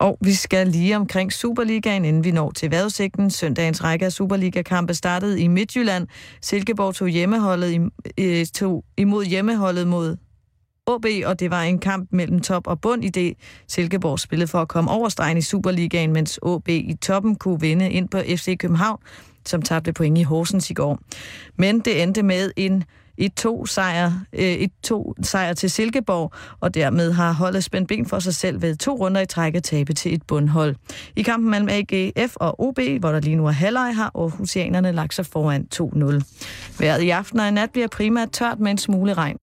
Og vi skal lige omkring Superligaen, inden vi når til vejrudsigten. Søndagens række af Superliga-kampe startede i Midtjylland. Silkeborg tog, hjemmeholdet i, øh, tog imod hjemmeholdet mod OB, og det var en kamp mellem top og bund i det. Silkeborg spillede for at komme over stregen i Superligaen, mens OB i toppen kunne vinde ind på FC København, som tabte point i Horsens i går. Men det endte med en et to sejr, øh, et to sejr til Silkeborg, og dermed har holdet spændt ben for sig selv ved to runder i træk at tabe til et bundhold. I kampen mellem AGF og OB, hvor der lige nu er halvleg, har Aarhusianerne lagt sig foran 2-0. Vejret i aften og i nat bliver primært tørt med en smule regn.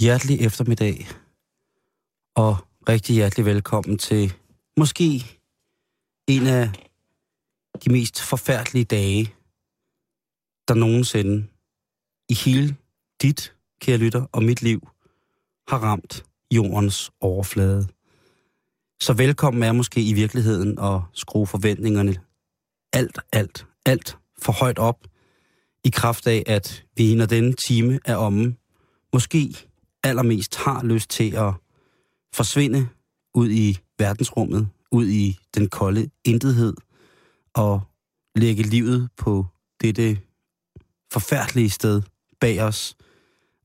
Hjertelig eftermiddag, og rigtig hjertelig velkommen til måske en af de mest forfærdelige dage, der nogensinde i hele dit, kære lytter, og mit liv har ramt jordens overflade. Så velkommen er måske i virkeligheden at skrue forventningerne alt, alt, alt for højt op, i kraft af, at vi, når denne time er omme, måske allermest har lyst til at forsvinde ud i verdensrummet, ud i den kolde intethed, og lægge livet på dette forfærdelige sted bag os,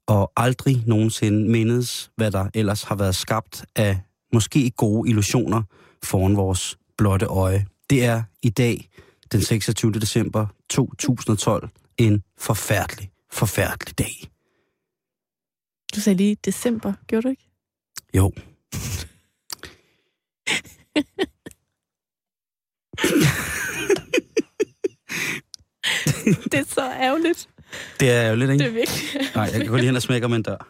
og aldrig nogensinde mindes, hvad der ellers har været skabt af måske gode illusioner foran vores blotte øje. Det er i dag, den 26. december 2012, en forfærdelig, forfærdelig dag. Du sagde lige december, gjorde du ikke? Jo. det er så ærgerligt. Det er ærgerligt, ikke? Det er virkelig Nej, jeg kan gå lige hen og smække med en dør.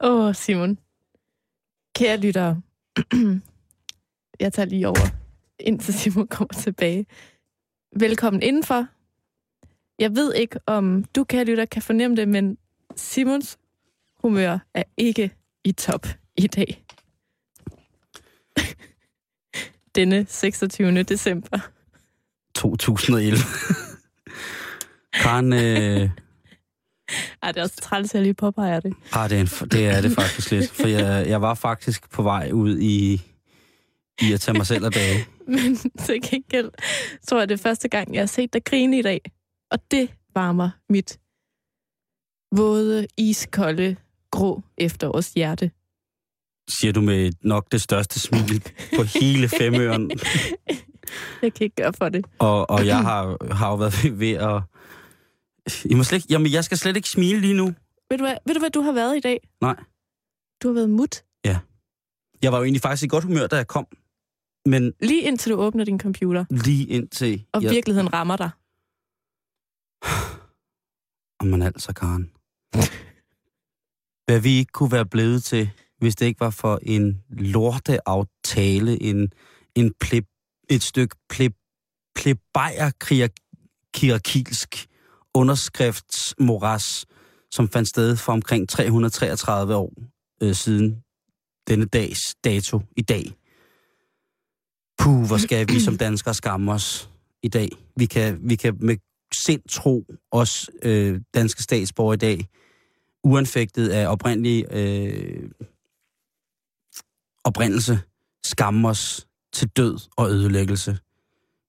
Åh, oh, Simon. Kære lyttere. jeg tager lige over, indtil Simon kommer tilbage. Velkommen indenfor. Jeg ved ikke, om du, kære lytter, kan fornemme det, men Simons humør er ikke i top i dag. Denne 26. december. 2011. Karen, øh, Ej, det er også træls, at jeg lige påpeger det. ah, det, er en, det er det faktisk lidt. For jeg, jeg var faktisk på vej ud i, i at tage mig selv af dage. Men til gengæld tror jeg, det er første gang, jeg har set dig grine i dag. Og det varmer mit våde, iskolde, grå efterårs hjerte. Siger du med nok det største smil på hele femøren. Jeg kan ikke gøre for det. Og, og jeg har, har jo været ved, ved at... Jeg, må slet ikke, jamen, jeg skal slet ikke smile lige nu. Ved du, hvad, ved du, hvad du har været i dag? Nej. Du har været mut. Jeg var jo egentlig faktisk i godt humør, da jeg kom. Men Lige indtil du åbner din computer, lige indtil... og jeg, virkeligheden rammer dig. Og man altså, Karen. Hvad vi ikke kunne være blevet til, hvis det ikke var for en lorteaftale, en, en ple, et stykke ple, plebejerkirakilsk underskriftsmoras, som fandt sted for omkring 333 år øh, siden denne dags dato i dag. Puh, hvor skal vi som danskere skamme os i dag. Vi kan, vi kan med sind tro, os øh, danske statsborgere i dag, uanfægtet af oprindelig øh, oprindelse, skamme os til død og ødelæggelse.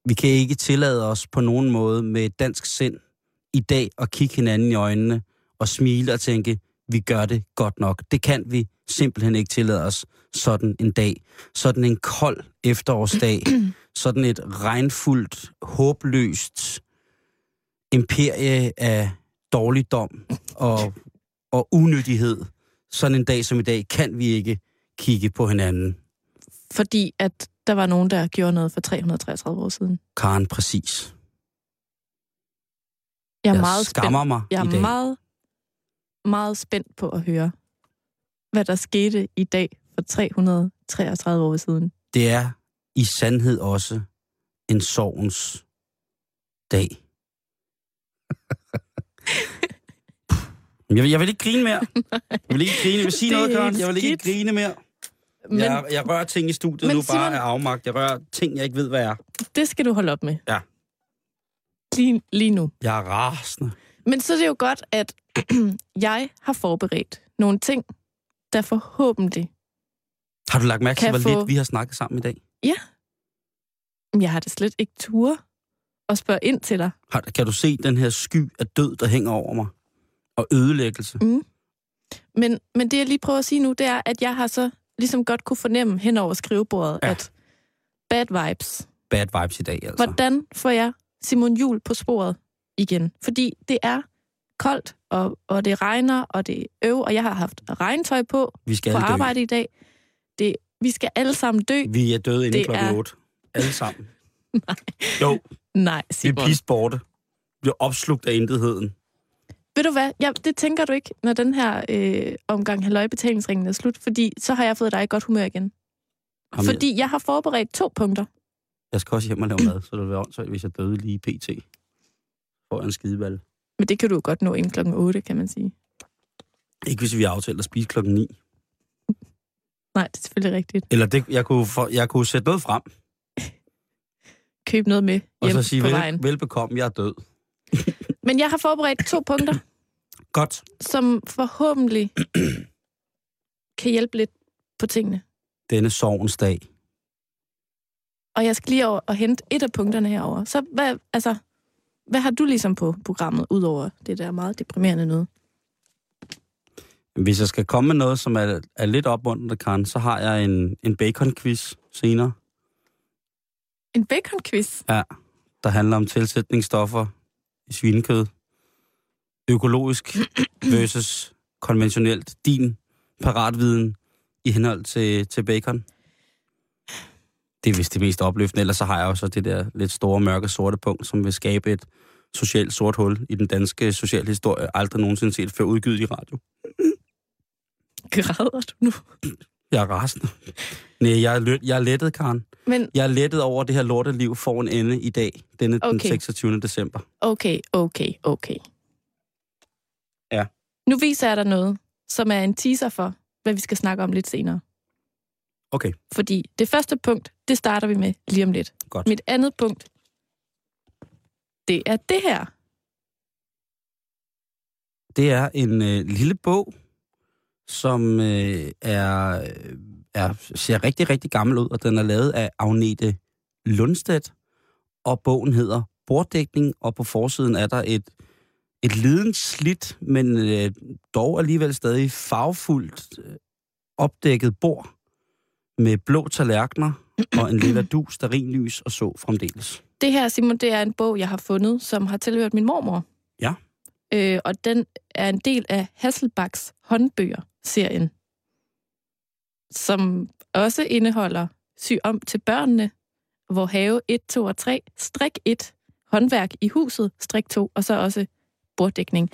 Vi kan ikke tillade os på nogen måde med et dansk sind i dag at kigge hinanden i øjnene og smile og tænke, vi gør det godt nok. Det kan vi simpelthen ikke tillade os sådan en dag. Sådan en kold efterårsdag. sådan et regnfuldt, håbløst imperie af dårligdom og, og unyttighed. Sådan en dag som i dag kan vi ikke kigge på hinanden. Fordi at der var nogen, der gjorde noget for 333 år siden. Karen, præcis. Jeg er Jeg meget skammer spændt. mig Jeg er meget meget spændt på at høre, hvad der skete i dag for 333 år siden. Det er i sandhed også en sorgens dag. Jeg, vil, jeg vil ikke grine mere. Jeg vil ikke grine. Jeg vil sige noget, Karen. Jeg vil ikke grine mere. Men Jeg, jeg rører ting i studiet nu bare Simon- af afmagt. Jeg rører ting, jeg ikke ved, hvad er. det skal du holde op med. Ja. Lige, lige nu. Jeg er rasende. Men så er det jo godt, at jeg har forberedt nogle ting, der forhåbentlig... Har du lagt mærke til, hvor få- lidt vi har snakket sammen i dag? Jeg har det slet ikke tur at spørge ind til dig. Har, kan du se den her sky af død, der hænger over mig? Og ødelæggelse? Mm. Men, men det, jeg lige prøver at sige nu, det er, at jeg har så ligesom godt kunne fornemme hen over skrivebordet, Ja. at bad vibes. Bad vibes i dag, altså. Hvordan får jeg Simon Jul på sporet igen? Fordi det er koldt, og, og det regner, og det øv, og jeg har haft regntøj på Vi skal på alle dø. arbejde i dag. Det, vi skal alle sammen dø. Vi er døde inden Det klokken er- 8. Alle sammen. Jo, Nej, vi er Simon. pist borte. Vi bliver opslugt af intetheden. Ved du hvad? Ja, det tænker du ikke, når den her øh, omgang halvøjbetalingsringen er slut, fordi så har jeg fået dig i godt humør igen. Jamen, Fordi jeg har forberedt to punkter. Jeg skal også hjem og lave mad, så det ville være åndssvagt, hvis jeg døde lige pt. For en skideball. Men det kan du jo godt nå inden klokken 8, kan man sige. Ikke hvis vi har aftalt at spise klokken 9. Nej, det er selvfølgelig rigtigt. Eller det, jeg, kunne for, jeg kunne sætte noget frem, Køb noget med og hjem så sige, på vel, vejen. velbekomme, jeg er død. Men jeg har forberedt to punkter, Godt. som forhåbentlig kan hjælpe lidt på tingene. Denne sorgens dag. Og jeg skal lige over og hente et af punkterne herover. Så hvad, altså, hvad har du ligesom på programmet, udover det der meget deprimerende noget? Hvis jeg skal komme med noget, som er, er lidt opmuntrende, Karen, så har jeg en, en bacon-quiz senere, En bacon-quiz. der handler om tilsætningsstoffer i svinekød. Økologisk versus konventionelt. Din paratviden i henhold til, til bacon. Det er vist det mest opløftende. Ellers så har jeg også det der lidt store, mørke, sorte punkt, som vil skabe et socialt sort hul i den danske socialhistorie. Aldrig nogensinde set før udgivet i radio. Græder du nu? Jeg er rasende. Nej, jeg er, løt, jeg er lettet, Karen. Men Jeg er lettet over, at det her lorteliv får en ende i dag, denne okay. den Okay. 26. december. okay, okay, okay. Ja. Nu viser jeg dig noget, som er en teaser for, hvad vi skal snakke om lidt senere. Okay, Fordi det første punkt, det starter vi med lige om lidt. godt. Mit andet punkt, det er det her. Det er en øh, lille bog, som øh, er, er, ser rigtig, rigtig gammel ud, og den er lavet af Agnete Lundstedt, og bogen hedder Borddækning, og på forsiden er der et, et lidenslidt, men øh, dog alligevel stadig farvefuldt øh, opdækket bord med blå tallerkener og en lille dus, stearinlys og så fremdeles. Det her, Simon, det er en bog, jeg har fundet, som har tilhørt min mormor. Ja. Øh, og den er en del af Hasselbachs håndbøger-serien, som også indeholder Sy om til børnene, hvor have 1, 2 og 3, strik 1, håndværk i huset, strik 2, og så også borddækning.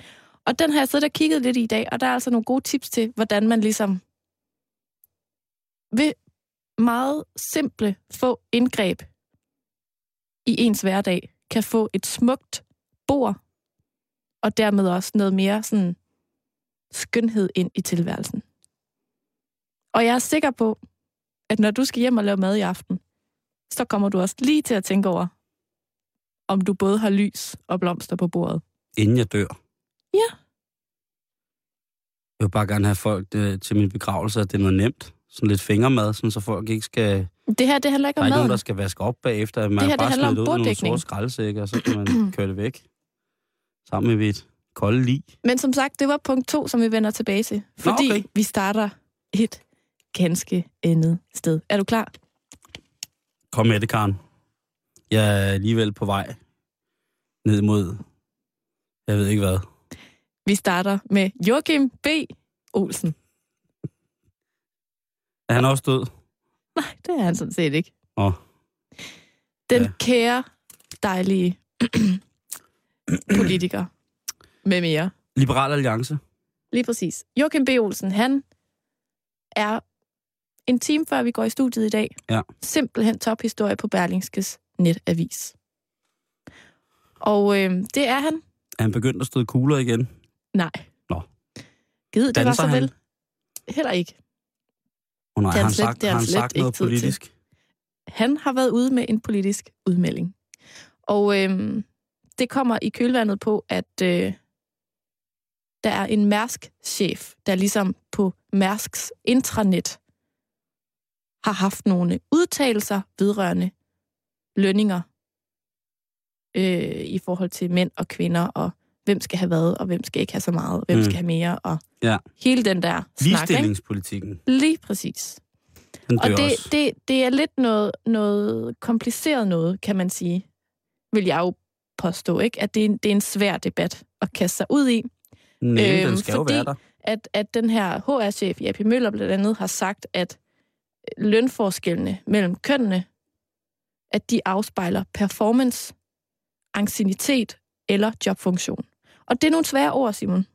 Og den har jeg siddet og kigget lidt i i dag, og der er altså nogle gode tips til, hvordan man ligesom ved meget simple få indgreb i ens hverdag kan få et smukt bord, og dermed også noget mere sådan skønhed ind i tilværelsen. Og jeg er sikker på, at når du skal hjem og lave mad i aften, så kommer du også lige til at tænke over, om du både har lys og blomster på bordet. Inden jeg dør. Ja. Jeg vil bare gerne have folk øh, til min begravelse, at det er noget nemt. Sådan lidt fingermad, sådan, så folk ikke skal... Det her, det handler ikke Der er om nogen, maden. der skal vaske op bagefter. Man Det her, det bare handler om ud nogle borddækning. sorte skraldesække, og så kan man køre det væk. Sammen med et kolde lig. Men som sagt, det var punkt to, som vi vender tilbage til. Fordi okay. vi starter et ganske andet sted. Er du klar? Kom med det, Karen. Jeg er alligevel på vej ned mod... Jeg ved ikke hvad. Vi starter med Joachim B. Olsen. Er han også død? Nej, det er han sådan set ikke. Åh, Den Ja. kære, dejlige politiker med mere. Liberal Alliance. lige præcis. Joachim B. Olsen, han er en time før vi går i studiet i dag. Ja. Simpelthen tophistorie på Berlingskes netavis. Og øh, det er han. Er han begyndt at støde kugler igen? Nej. Nå. Gid, det var Danser så han? vel. Heller ikke. Oh, nej, Det har han slet- sagt, har han sagt ikke noget tid til. politisk? Han har været ude med en politisk udmelding. Og øhm, det kommer i kølvandet på, at øh, der er en Mærsk-chef, der ligesom på Mærsks intranet har haft nogle udtalelser vedrørende lønninger øh, i forhold til mænd og kvinder, og hvem skal have hvad, og hvem skal ikke have så meget, og hvem Mm. skal have mere, og Ja. hele den der snak. Ikke? Ligestillingspolitikken. Lige præcis. Den Og det, også. det, det er lidt noget, noget kompliceret noget, kan man sige. Vil jeg jo påstå, ikke? At det er, en, det er en svær debat at kaste sig ud i. Nej, øhm, den skal jo fordi- være der. At, at den her HR-chef, J.P. Møller, blandt andet har sagt, at lønforskellene mellem kønnene, at de afspejler performance, ancienitet eller jobfunktion. Og det er nogle svære ord, Simon.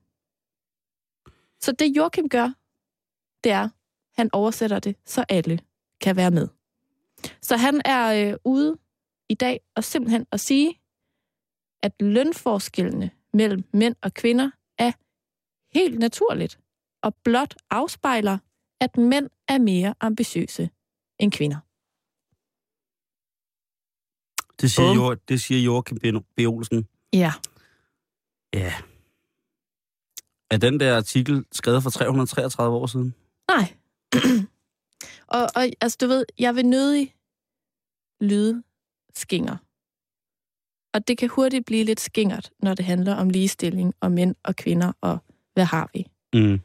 Så det Joachim gør, det er, han oversætter det, så alle kan være med. Så han er øh, ude i dag og simpelthen at sige, at lønforskellene mellem mænd og kvinder er helt naturligt og blot afspejler, at mænd er mere ambitiøse end kvinder. Det siger, jo, det siger Joachim B. B. Olsen. Ja. Ja. Er den der artikel skrevet for 333 år siden? Nej. og, og altså, du ved, jeg vil nødig lyde skinger. Og det kan hurtigt blive lidt skingert, når det handler om ligestilling og mænd og kvinder, og hvad har vi? Mm.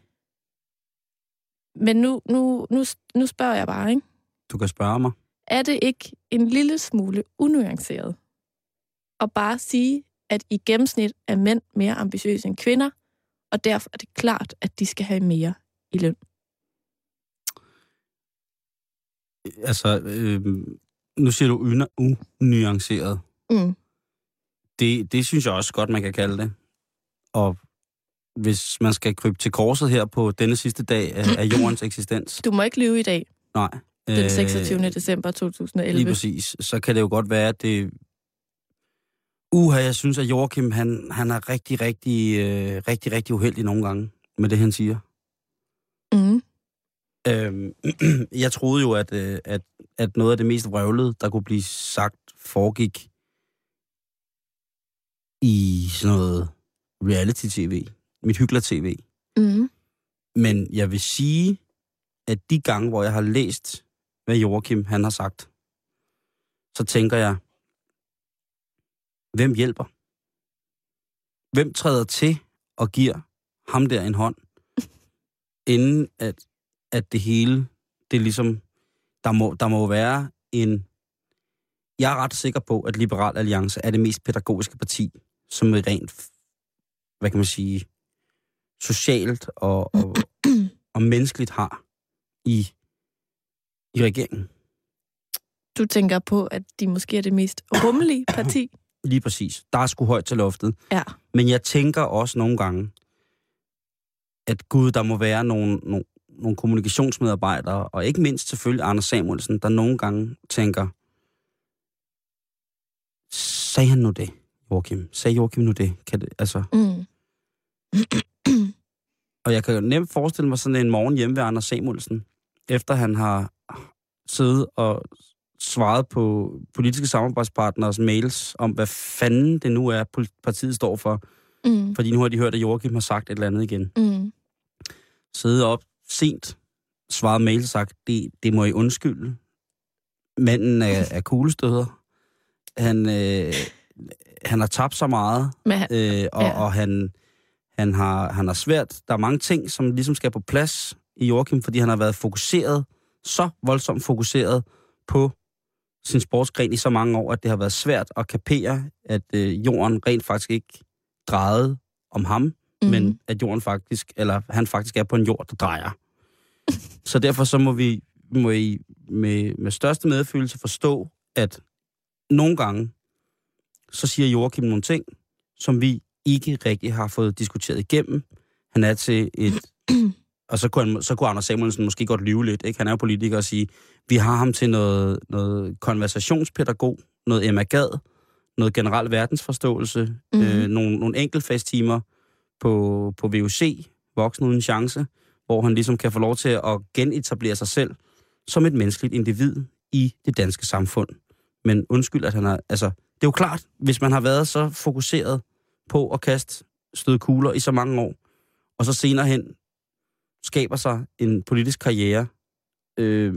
Men nu, nu, nu, nu spørger jeg bare, ikke? Du kan spørge mig. Er det ikke en lille smule unuanceret at bare sige, at i gennemsnit er mænd mere ambitiøse end kvinder, og derfor er det klart, at de skal have mere i løn? Altså, øh, nu siger du unuanceret. Mm. Det, det synes jeg også godt, man kan kalde det. Og hvis man skal krybe til korset her på denne sidste dag af, af jordens eksistens, Du må ikke lyve i dag, nej. den 26. december 2011. Lige præcis. Så kan det jo godt være, at det... Uha, jeg synes, at Joachim, han, han er rigtig, rigtig, øh, rigtig, rigtig uheldig nogle gange med det, han siger. Mm. Øhm, jeg troede jo, at, øh, at, at noget af det mest vrøvlede, der kunne blive sagt, foregik i sådan noget reality-tv. Mit hyggelig-tv. Mm. Men jeg vil sige, at de gange, hvor jeg har læst, hvad Joachim han har sagt, så tænker jeg, hvem hjælper? Hvem træder til og giver ham der en hånd, inden at, at det hele, det er ligesom, der må, der må være en... Jeg er ret sikker på, at Liberal Alliance er det mest pædagogiske parti, som rent, hvad kan man sige, socialt og, og, og menneskeligt har i, i regeringen. Du tænker på, at de måske er det mest rummelige parti? Lige præcis. Der er sgu højt til loftet. Ja. Men jeg tænker også nogle gange, at gud, der må være nogle, nogle, nogle kommunikationsmedarbejdere, og ikke mindst selvfølgelig Anders Samuelsen, der nogle gange tænker, sagde han nu det, Joachim? Sagde Joachim nu det? Kan det altså, Mm. Og jeg kan jo nemt forestille mig sådan en morgen hjemme ved Anders Samuelsen, efter han har siddet og svaret på politiske samarbejdspartners mails om, hvad fanden det nu er, partiet står for. Mm. Fordi nu har de hørt, at Joachim har sagt et eller andet igen. Mm. Siddet op sent, svaret mail sagt, det, det må I undskylde. Manden er, er kuglestøder. Han, øh, han har tabt så meget, Men han, øh, og, ja. og han, han, har, han har svært. Der er mange ting, som ligesom skal på plads i Joachim, fordi han har været fokuseret, så voldsomt fokuseret på sin sportsgren i så mange år, at det har været svært at kapere, at øh, jorden rent faktisk ikke drejede om ham, mm. men at jorden faktisk, eller han faktisk er på en jord, der drejer. så derfor så må vi må I med, med største medfølelse forstå, at nogle gange, så siger Joachim nogle ting, som vi ikke rigtig har fået diskuteret igennem. han er til et... og så kunne, han, så kunne Anders Samuelsen måske godt lyve lidt, ikke? Han er jo politiker og sige, vi har ham til noget, noget konversationspædagog, noget Emma Gad, noget generel verdensforståelse, mm. øh, nogle, nogle enkeltfagstimer på, på VUC, Voksen Uden Chance, hvor han ligesom kan få lov til at genetablere sig selv som et menneskeligt individ i det danske samfund. Men undskyld, at han har... Altså, det er jo klart, hvis man har været så fokuseret på at kaste støde kugler i så mange år, og så senere hen skaber sig en politisk karriere øh,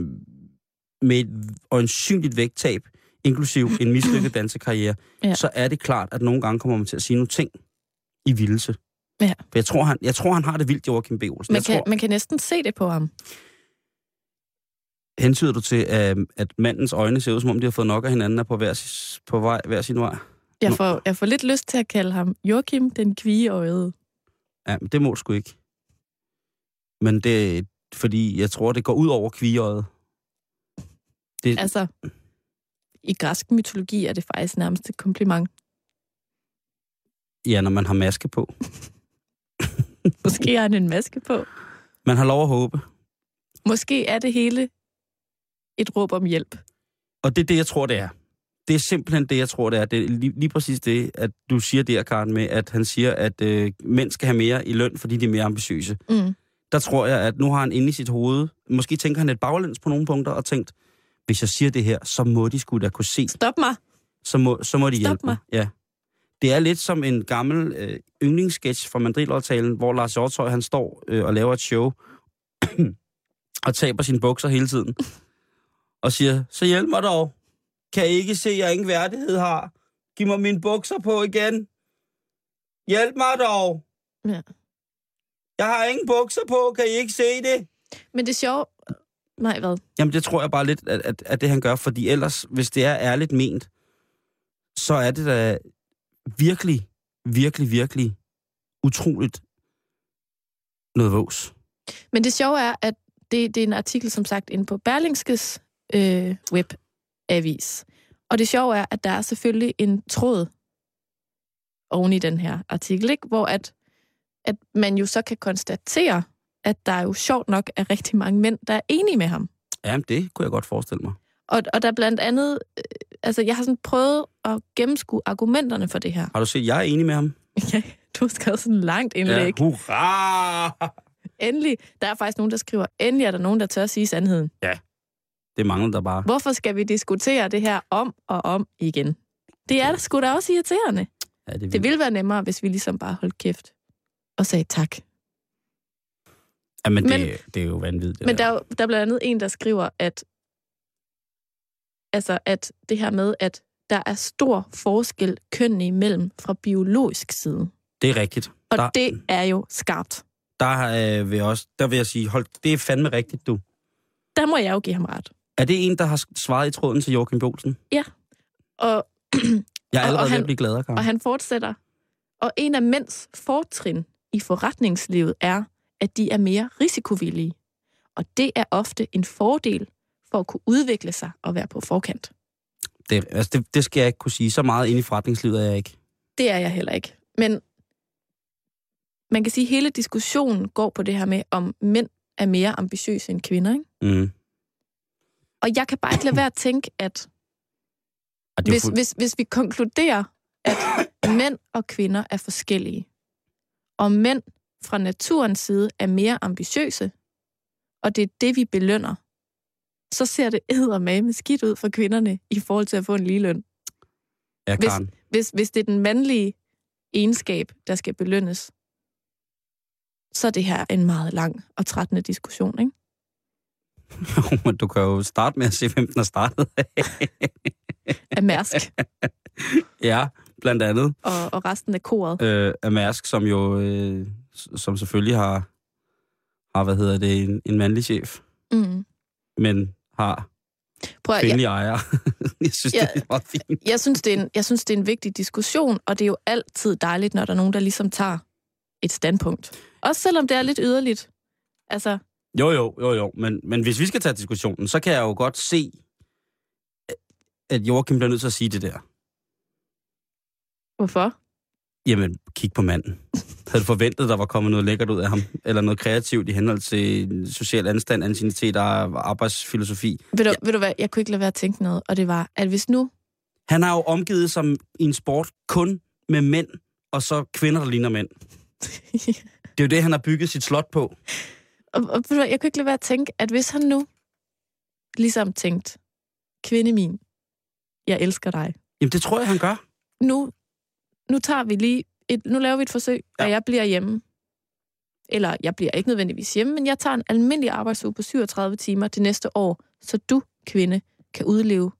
med et øjensynligt vægttab, inklusiv en mislykket dansekarriere, ja. så er det klart, at nogle gange kommer man til at sige nogle ting i vildelse. Ja. For jeg tror, han, jeg tror, han har det vildt, Joachim B. Olsen. Man kan, tror, man kan næsten se det på ham. hentyder du til, at, at mandens øjne ser ud, som om de har fået nok af hinanden, er på hver, på vej, hver sin vej? Jeg får, jeg får lidt lyst til at kalde ham Joachim den kvigeøjede. Ja, men det må du sgu ikke. Men det fordi jeg tror, det går ud over kvigeøjet. Det, Altså, i græsk mytologi er det faktisk nærmest et kompliment. ja, når man har maske på. Måske har han en maske på. Man har lov at håbe. Måske er det hele et råb om hjælp. Og det er det, jeg tror, det er. Det er simpelthen det, jeg tror, det er. Det er lige, lige præcis det, at du siger der, Karen, med, at han siger, at øh, mænd skal have mere i løn, fordi de er mere ambitiøse. Mm. Der tror jeg, at nu har han inde i sit hoved, måske tænker han et baglæns på nogle punkter, og tænkt, hvis jeg siger det her, så må de skulle da kunne se, Stop mig. så må, så må de Stop hjælpe mig. Ja. Det er lidt som en gammel øh, yndlingssketch fra Mandrilaftalen, hvor Lars Hjortøj, han står øh, og laver et show, og taber sine bukser hele tiden, og siger, så hjælp mig dog. Kan ikke se, at jeg ingen værdighed har? Giv mig mine bukser på igen. Hjælp mig dog. Ja. Jeg har ingen bukser på, kan I ikke se det? Men det er sjovt. Nej, hvad? Jamen, det tror jeg bare lidt, at, at, at det han gør, fordi ellers, hvis det er ærligt ment, så er det da virkelig, virkelig, virkelig utroligt noget vås. Men det sjove er, at det, det er en artikel, som sagt, inde på Berlingskes øh, webavis. Og det sjove er, at der er selvfølgelig en tråd oven i den her artikel, ikke? hvor at, at man jo så kan konstatere, at der er jo sjovt nok er rigtig mange mænd, der er enige med ham. Jamen, det kunne jeg godt forestille mig. Og, og der er blandt andet, øh, altså jeg har sådan prøvet at gennemskue argumenterne for det her. Har du set, jeg er enig med ham? Ja, du har skrevet sådan langt indlæg. Ja, hurra! Endelig, der er faktisk nogen, der skriver, endelig er der nogen, der tør at sige sandheden. Det mangler der bare. Hvorfor skal vi diskutere det her om og om igen? Det er da sgu da også irriterende. Ja, det, er Det ville være nemmere, hvis vi ligesom bare holdt kæft og sagde tak. Ja, men, Men- det, det er jo vanvittigt. Men der er, jo- der er blandt andet en, der skriver, at, altså, at det her med, at der er stor forskel kønnene imellem fra biologisk side. Det er rigtigt. Og Der- det er jo skarpt. Der, øh, vil jeg også, der vil jeg sige, hold, det er fandme rigtigt, du. Der må jeg jo give ham ret. Er det en, der har svaret i tråden til Joachim Bolsen? Og, Jeg er allerede og ved han- at blive gladere, Karen. og han fortsætter. Og en af mænds fortrin i forretningslivet er, at de er mere risikovillige. Og det er ofte en fordel for at kunne udvikle sig og være på forkant. Det, altså, det, det skal jeg ikke kunne sige. Så meget ind i forretningslivet er jeg ikke. Det er jeg heller ikke. Men man kan sige, at hele diskussionen går på det her med, om mænd er mere ambitiøse end kvinder. Ikke? Mm. Og jeg kan bare ikke lade være at tænke, at det hvis, fuld... hvis, hvis vi konkluderer, at mænd og kvinder er forskellige, og mænd fra naturens side er mere ambitiøse, og det er det, vi belønner, så ser det eddermame skidt ud for kvinderne i forhold til at få en ligeløn. ja, hvis- Karen. Hvis, hvis det er den mandlige egenskab, der skal belønnes, så er det her en meget lang og trættende diskussion, ikke? Men du kan jo starte med at se, hvem den har startet. Af Mærsk ja, blandt andet. og, og resten af koret. Øh, af Mærsk, som jo øh, som selvfølgelig har, har, hvad hedder det, en, en mandlig chef, Mm. men har Prøv at, jeg, kvindelige ejere. jeg synes, Ja. det er meget fint. jeg, synes, det er en, jeg synes, det er en vigtig diskussion, og det er jo altid dejligt, når der er nogen, der ligesom tager et standpunkt. Også selvom det er lidt yderligt. Altså, Jo, jo, jo, jo. Men, men hvis vi skal tage diskussionen, så kan jeg jo godt se, at Joachim bliver nødt til at sige det der. hvorfor? Jamen, kig på manden. Havde du forventet, der var kommet noget lækkert ud af ham? Eller noget kreativt i henhold til social anstand, ansignitet og arbejdsfilosofi? Ved du, ja. ved du hvad, jeg kunne ikke lade være at tænke noget, og det var, at hvis nu... Han har jo omgivet sig i en sport kun med mænd, og så kvinder, der ligner mænd. Det er jo det, han har bygget sit slot på. Og, og jeg kunne ikke lade være at tænke, at hvis han nu ligesom tænkt, kvinde min, jeg elsker dig. Jamen, det tror jeg, han gør. Nu, nu tager vi lige et, nu laver vi et forsøg, ja. og jeg bliver hjemme. Eller jeg bliver ikke nødvendigvis hjemme, men jeg tager en almindelig arbejdsuge på 37 timer til næste år, så du, kvinde, kan udleve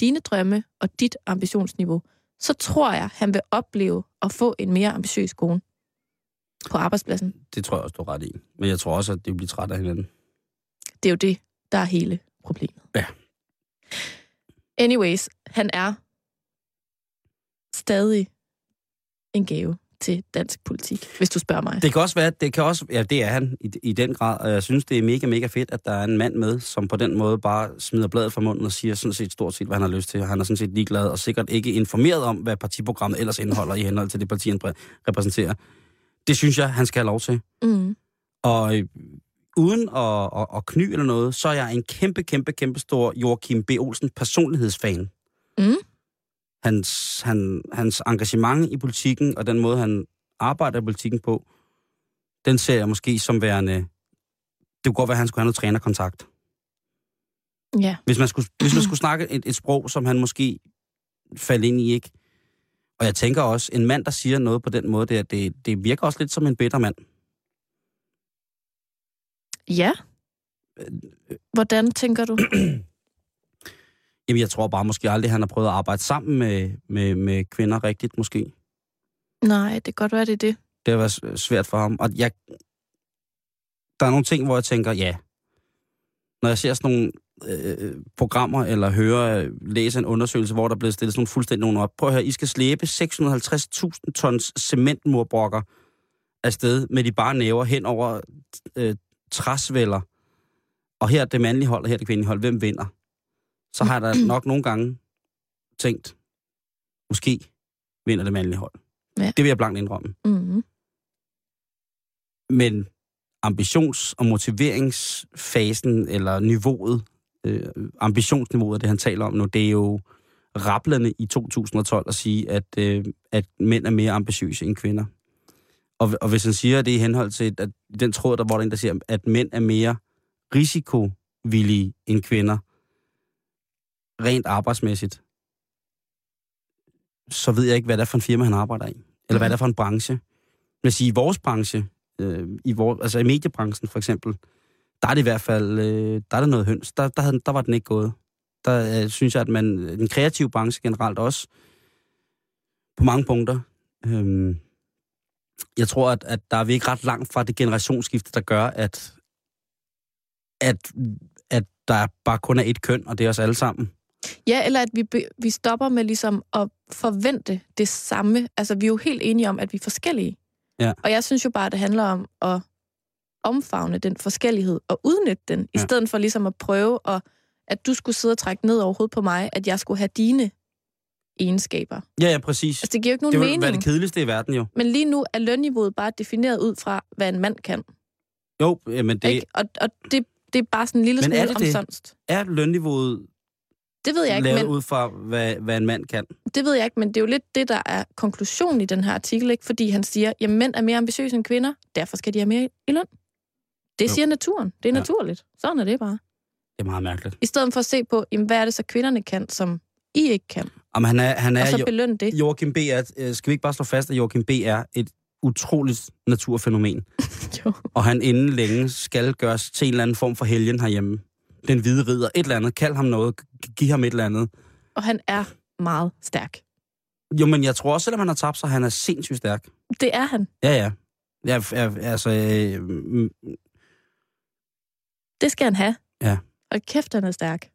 dine drømme og dit ambitionsniveau. Så tror jeg, han vil opleve at få en mere ambitiøs kone på arbejdspladsen. Det tror jeg også, du er ret i. Men jeg tror også, at det bliver træt af hinanden. Det er jo det, der er hele problemet. Ja. Anyways, han er stadig en gave til dansk politik, hvis du spørger mig. Det kan også være, det kan også, ja, det er han i, i den grad, og jeg synes, det er mega, mega fedt, at der er en mand med, som på den måde bare smider bladet fra munden og siger sådan set stort set, hvad han har lyst til. Han er sådan set ligeglad og sikkert ikke informeret om, hvad partiprogrammet ellers indeholder i henhold til det parti, han repræsenterer. Det synes jeg, han skal have lov til. Mm. Og øh, uden at, at, at kny eller noget, så er jeg en kæmpe, kæmpe, kæmpe stor Joachim B. Olsen personlighedsfan. Mm. Hans, han, hans engagement i politikken og den måde, han arbejder i politikken på, den ser jeg måske som værende... Det kunne godt være, at han skulle have noget trænerkontakt. Ja. Hvis man skulle, hvis man skulle snakke et, et sprog, som han måske faldt ind i, ikke? Og jeg tænker også, en mand, der siger noget på den måde, det, det, det virker også lidt som en bitter mand. Ja. Hvordan tænker du? Jamen, jeg tror bare måske aldrig, han har prøvet at arbejde sammen med, med, med kvinder rigtigt, måske. Nej, det kan godt være, det er det. Det har været svært for ham. Og jeg, der er nogle ting, hvor jeg tænker, ja. Når jeg ser sådan nogle øh, programmer, eller hører, læser en undersøgelse, hvor der er blevet stillet sådan nogle fuldstændig nogen op. Prøv at høre, I skal slæbe 650.000 tons cementmurbrokker afsted med de bare næver hen over øh, træsvælder. Og her er det mandlige hold, og her er det kvindelige hold. Hvem vinder? Så har jeg da nok nogle gange tænkt, måske vinder det mandlige hold. Ja. Det vil jeg blankt indrømme. Mm-hmm. Men ambitions- og motiveringsfasen, eller niveauet, øh, ambitionsniveauet, det han taler om nu, det er jo rablende i 2012 at sige, at, øh, at mænd er mere ambitiøse end kvinder. Og, og hvis han siger det i henhold til, at den tråd, der var der en, der siger, at mænd er mere risikovillige end kvinder, rent arbejdsmæssigt, så ved jeg ikke, hvad det er for en firma, han arbejder i. Eller hvad det er for en branche. Men sige, i vores branche, øh, i vores, altså i mediebranchen for eksempel, der er det i hvert fald, øh, der er det noget høns. Der, der, havde, der var den ikke gået. Der øh, synes jeg, at man, øh, den kreative branche generelt også, på mange punkter, øh, jeg tror, at, at der er vi ikke ret langt fra det generationsskifte, der gør, at, at, at der bare kun er et køn, og det er os alle sammen. Ja, eller at vi, vi stopper med ligesom at forvente det samme. Altså, vi er jo helt enige om, at vi er forskellige. Ja. Og jeg synes jo bare, at det handler om at omfavne den forskellighed og udnytte den, ja. i stedet for ligesom at prøve, at, at du skulle sidde og trække ned over hovedet på mig, at jeg skulle have dine egenskaber. Ja, ja, præcis. Altså, det giver jo ikke nogen det mening. Det det kedeligste i verden, jo. Men lige nu er lønniveauet bare defineret ud fra, hvad en mand kan. Jo, men det... Ikke? Og, og det, det er bare sådan en lille Men er smule omsonst. Er lønniveauet Det ved jeg ikke, lavet men, ud fra, hvad, hvad en mand kan? det ved jeg ikke, men det er jo lidt det, der er konklusionen i den her artikel, ikke? fordi han siger, at mænd er mere ambitiøse end kvinder, derfor skal de have mere i løn. Det Jo. siger naturen. Det er Ja. naturligt. Sådan er det bare. Det er meget mærkeligt. I stedet for at se på, jamen, hvad er det så kvinderne kan, som I ikke kan, Om han er, han og er så jo, belønne det. Joachim B. Er, øh, skal vi ikke bare slå fast, at Joachim B. er et utroligt naturfænomen, Jo. og han inden længe skal gøres til en eller anden form for helgen herhjemme. Den hvide ridder, et eller andet, kald ham noget, g- giv ham et eller andet. Og han er meget stærk. Jo, men jeg tror også, selvom han har tabt sig, han er sindssygt stærk. Det er han. Ja, ja. Jeg, jeg, altså, øh, mm, Det skal han have. Ja. Og kæft, han er stærk.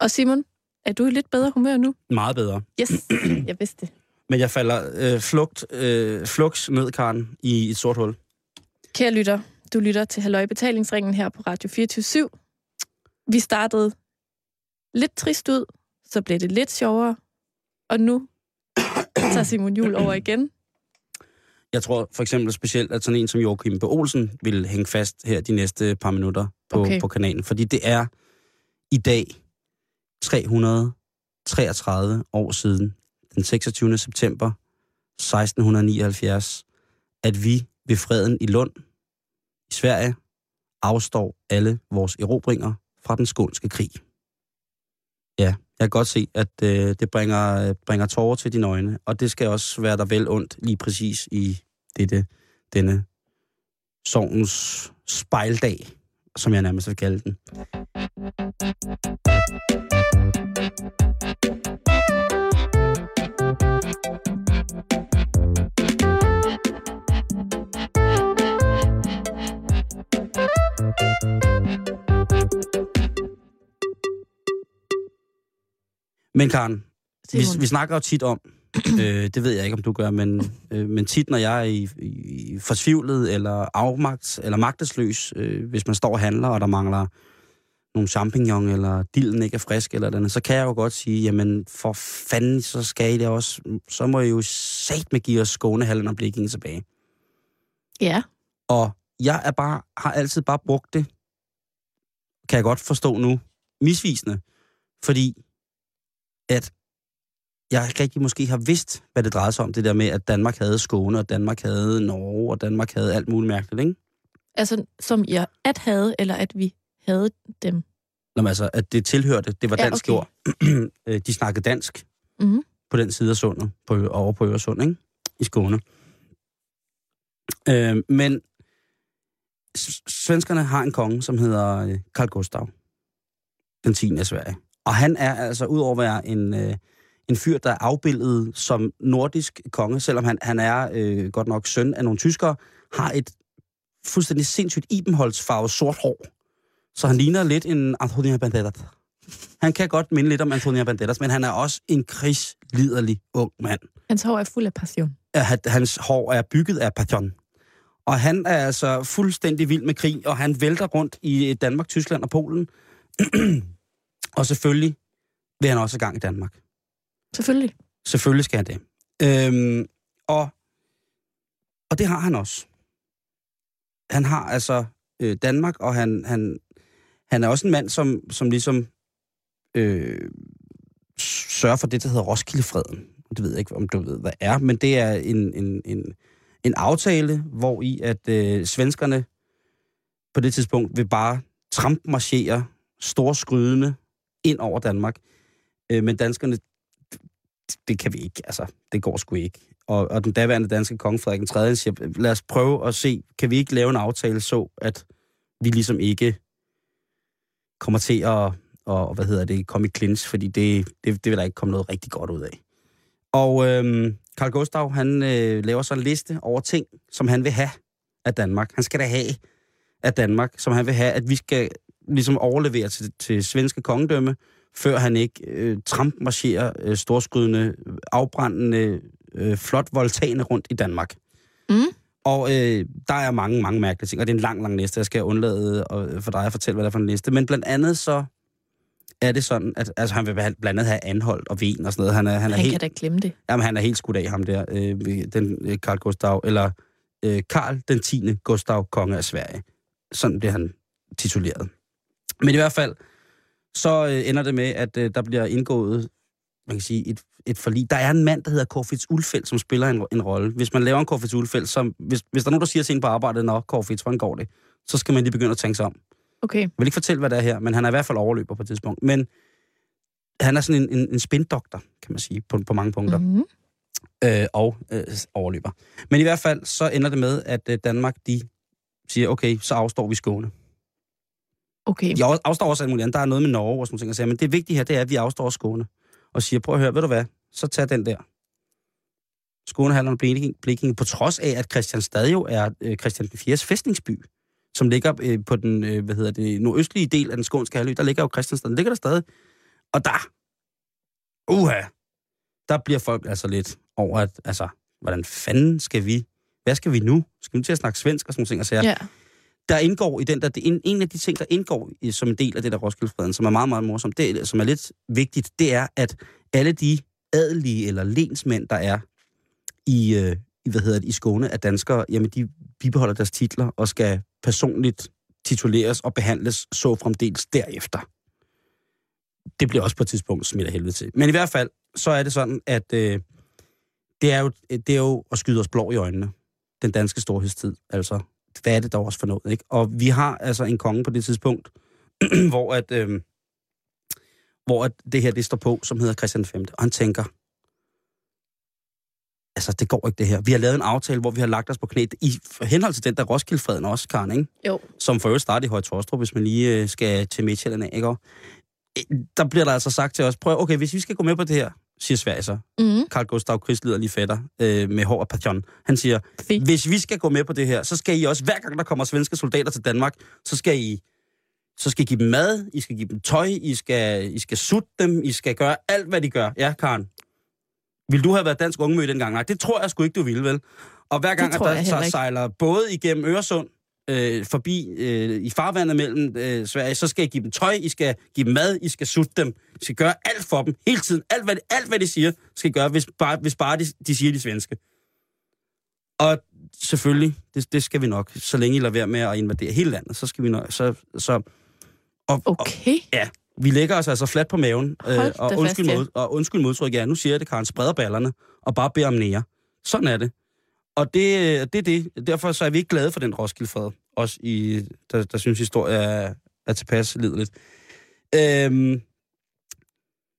Og Simon, er du i lidt bedre humør nu? meget bedre. Yes, jeg vidste det. Men jeg falder øh, flugt, øh, flux ned, Karen, i et sort hul. Kære lytter, du lytter til Halløj Betalingsringen her på Radio 24 Vi startede lidt trist ud, så blev det lidt sjovere, og nu tager Simon Jul over igen. Jeg tror for eksempel specielt, at sådan en som Joachim B. Olsen vil hænge fast her de næste par minutter på, okay. På kanalen. Fordi det er i dag 333 år siden, den 26. september 1679, at vi ved freden i Lund i Sverige afstår alle vores erobringer fra den skånske krig. Ja, jeg kan godt se, at øh, det bringer, bringer tårer til dine øjne, og det skal også være der vel ondt lige præcis i dette, denne sovens spejldag, som jeg nærmest vil kalde den. Men Karen, vi, vi snakker jo tit om, øh, det ved jeg ikke, om du gør, men, øh, men tit, når jeg er i, i fortvivlet eller afmagt eller magtesløs, øh, hvis man står og handler, og der mangler nogle champignon, eller dillen ikke er frisk, eller den, så kan jeg jo godt sige, jamen for fanden, så skal I det også, så må I jo sat med give os Skåne, og Blikkinge tilbage. Ja, Og jeg er bare, har altid bare brugt det, kan jeg godt forstå nu, misvisende. Fordi at jeg ikke rigtig måske har vidst, hvad det drejede sig om, det der med, at Danmark havde Skåne, og Danmark havde Norge, og Danmark havde alt muligt mærkeligt, ikke? altså som jeg at havde, eller at vi havde dem. Nå, men altså, at det tilhørte, det var Ja, dansk okay. ord. Øh, De snakkede dansk Mm-hmm. på den side af sundet, på, over på Øresund, ikke? I Skåne. Øh, men svenskerne har en konge, som hedder øh, Carl Gustav, den 10. af Sverige. Og han er altså, udover at være en, øh, en fyr, der er afbildet som nordisk konge, selvom han, han er øh, godt nok søn af nogle tyskere, har et fuldstændig sindssygt ibenholdsfarvet sort hår. Så han ligner lidt en Antonio Banderas. Han kan godt minde lidt om Antonio Banderas, men han er også en krigsliderlig ung mand. Hans hår er fuld af passion. Hans hår er bygget af passion. Og han er altså fuldstændig vild med krig, og han vælter rundt i Danmark, Tyskland og Polen. og selvfølgelig vil han også i gang i Danmark. Selvfølgelig. Selvfølgelig skal han det. Øhm, og, og det har han også. Han har altså øh, Danmark, og han, han, han er også en mand, som, som ligesom øh, sørger for det, der hedder Roskildefreden. Det ved jeg ikke, om du ved, hvad er, men det er en, en, en, en aftale, hvor i at øh, svenskerne på det tidspunkt vil bare trampmarchere storskrydende ind over Danmark. Øh, men danskerne det kan vi ikke, altså, det går sgu ikke. Og, og den daværende danske konge Frederik den 3. siger, lad os prøve at se, kan vi ikke lave en aftale så, at vi ligesom ikke kommer til at, og, hvad hedder det, komme i clinch, fordi det, det, det vil der ikke komme noget rigtig godt ud af. Og øhm, Carl Gustav, han øh, laver så en liste over ting, som han vil have af Danmark. Han skal da have af Danmark, som han vil have, at vi skal ligesom overlevere til, til svenske kongedømme, før han ikke øh, trampmarcherer øh, storskrydende, afbrændende, øh, flot voldtagende rundt i Danmark. Mm. Og øh, der er mange, mange mærkelige ting, og det er en lang, lang liste. Jeg skal undlade at, for dig at fortælle, hvad det er for en liste. Men blandt andet så er det sådan, at altså, han vil blandt andet have anholdt og ven og sådan noget. Han er, han er, han helt, kan da glemme det. jamen, han er helt skudt af ham der, øh, den øh, Karl Gustav, eller øh, Karl den 10. Gustav, konge af Sverige. Sådan bliver han tituleret. Men i hvert fald, så øh, ender det med, at øh, der bliver indgået man kan sige, et, et forlig. Der er en mand, der hedder Korfits Ulfeldt, som spiller en, en rolle. Hvis man laver en Korfits Ulfeldt, så hvis, hvis der er nogen, der siger til en på arbejdet, nå, Korfits, hvordan går det? Så skal man lige begynde at tænke sig om. Okay. Jeg vil ikke fortælle, hvad det er her, men han er i hvert fald overløber på et tidspunkt. Men han er sådan en, en, en spindoktor, kan man sige, på, på mange punkter. Mm-hmm. Øh, og øh, overløber. Men i hvert fald, så ender det med, at øh, Danmark, de siger, okay, så afstår vi Skåne. Okay. Af- afstår også alt muligt andet. Der er noget med Norge og sådan ting. sige, Men det vigtige her, det er, at vi afstår Skåne. Og siger, prøv at høre, ved du hvad, så tag den der. Skåne handler om Blekinge, på trods af, at Christianstad jo er øh, Christian 4. fæstningsby, som ligger øh, på den øh, hvad hedder det, nordøstlige del af den skånske halvø. Der ligger jo Christianstad, den ligger der stadig. Og der, uha, der bliver folk altså lidt over, at, altså, hvordan fanden skal vi, hvad skal vi nu? Skal vi nu til at snakke svensk og sådan nogle ting? Og sager? Ja der indgår i den der, det en, en af de ting, der indgår i, som en del af det der Roskildefreden, som er meget, meget morsom, det, som er lidt vigtigt, det er, at alle de adelige eller lensmænd, der er i, øh, i, hvad hedder det, i Skåne, at danskere, jamen de bibeholder deres titler og skal personligt tituleres og behandles så fremdeles derefter. Det bliver også på et tidspunkt smidt af helvede til. Men i hvert fald, så er det sådan, at øh, det, er jo, det er jo at skyde os blå i øjnene. Den danske storhedstid. Altså, hvad er det dog også for noget, ikke? Og vi har altså en konge på det tidspunkt, hvor at, øh, hvor at det her, det står på, som hedder Christian 5. Og han tænker, altså, det går ikke det her. Vi har lavet en aftale, hvor vi har lagt os på knæ. I henhold til den der Roskilde-freden også, Karen, ikke? Jo. Som for øvrigt starter i Høje Torstrup, hvis man lige øh, skal til Midtjylland af, ikke? Øh, Der bliver der altså sagt til os, prøv, okay, hvis vi skal gå med på det her, siger Sverige så. Mm. Carl Gustav lige fætter øh, med hår og passion. Han siger, Fint. hvis vi skal gå med på det her, så skal I også, hver gang der kommer svenske soldater til Danmark, så skal I så skal I give dem mad, I skal give dem tøj, I skal, I skal sutte dem, I skal gøre alt, hvad de gør. Ja, Karen. Vil du have været dansk ungemøde dengang? Nej, det tror jeg sgu ikke, du ville, vel? Og hver gang, at der så sejler både igennem Øresund, øh, forbi øh, i farvandet mellem øh, Sverige, så skal I give dem tøj, I skal give dem mad, I skal sutte dem, I skal gøre alt for dem, hele tiden. Alt, hvad, alt, hvad de siger, skal I gøre, hvis bare, hvis bare de, de siger de svenske. Og selvfølgelig, det, det skal vi nok, så længe I lader være med at invadere hele landet, så skal vi nok, så, så og, og, Okay. Ja, vi lægger os altså flat på maven. øh, og, undskyld fast, ja. mod, og undskyld modtryk, ja, nu siger jeg det, Karen, spreder ballerne, og bare beder om nære. Sådan er det. Og det, det er det. Derfor så er vi ikke glade for den Roskilde-fred. Også i, der, der synes historie er, er tilpas lideligt. Øhm,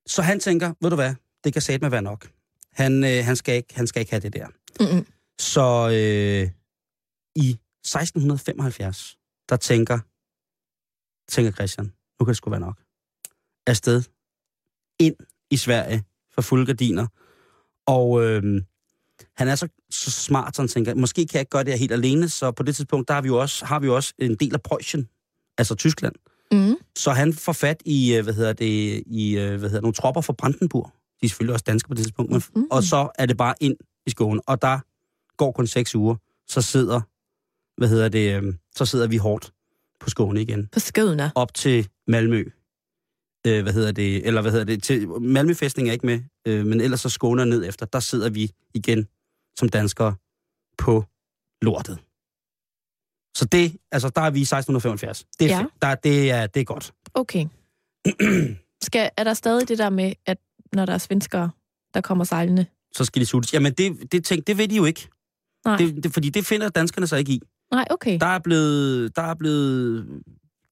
så han tænker, ved du hvad, det kan satme være nok. Han, øh, han, skal ikke, han skal ikke have det der. Mm-mm. Så øh, i 1675, der tænker, tænker Christian, nu kan det sgu være nok. Afsted ind i Sverige for fulde gardiner. Og øh, han er så, så smart, så han tænker, måske kan jeg ikke gøre det her helt alene, så på det tidspunkt, der har vi jo også, har vi jo også en del af Preussen, altså Tyskland. Mm. Så han får fat i, øh, hvad hedder det, i, øh, hvad hedder, nogle tropper fra Brandenburg. De er selvfølgelig også danske på det tidspunkt. Men, Mhm. Og så er det bare ind i Skåne. Og der går kun seks uger. Så sidder, hvad hedder det, øh, så sidder vi hårdt på Skåne igen. På skødene. Op til Malmø. Øh, hvad hedder det, eller hvad hedder det, til Malmø-fæstning er ikke med, øh, men ellers så Skåne og ned efter, der sidder vi igen som danskere på lortet. Så det, altså der er vi i 1675. Det er, Ja. ja. der, det, er, det er godt. Okay. Skal, er der stadig det der med, at når der er svenskere, der kommer sejlende? så skal de suttes. Jamen, det, det, tænk, det ved de jo ikke. Nej. Det, det, fordi det finder danskerne sig ikke i. Nej, okay. Der er blevet... Der er, blevet,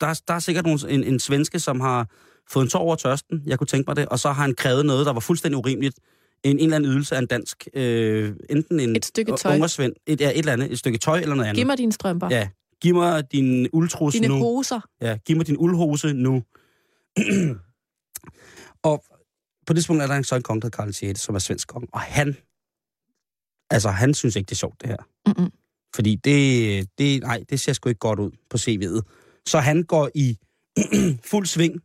der er, der er sikkert nogle, en, en svenske, som har fået en tår over tørsten, jeg kunne tænke mig det, og så har han krævet noget, der var fuldstændig urimeligt. En, en eller anden ydelse af en dansk... Øh, enten en Et stykke tøj. ungersvend, et, ja, et eller andet, et stykke tøj eller noget andet. Giv mig dine strømper. Ja, giv mig din uldtrus Dine nu. hoser. Ja, giv mig din uldhose nu. og på det tidspunkt er der en sådan konge, der Karl 6., som er svensk konge, og han, altså han synes ikke, det er sjovt, det her. Mm-mm. Fordi det, det, nej, det ser sgu ikke godt ud på CV'et. Så han går i fuld sving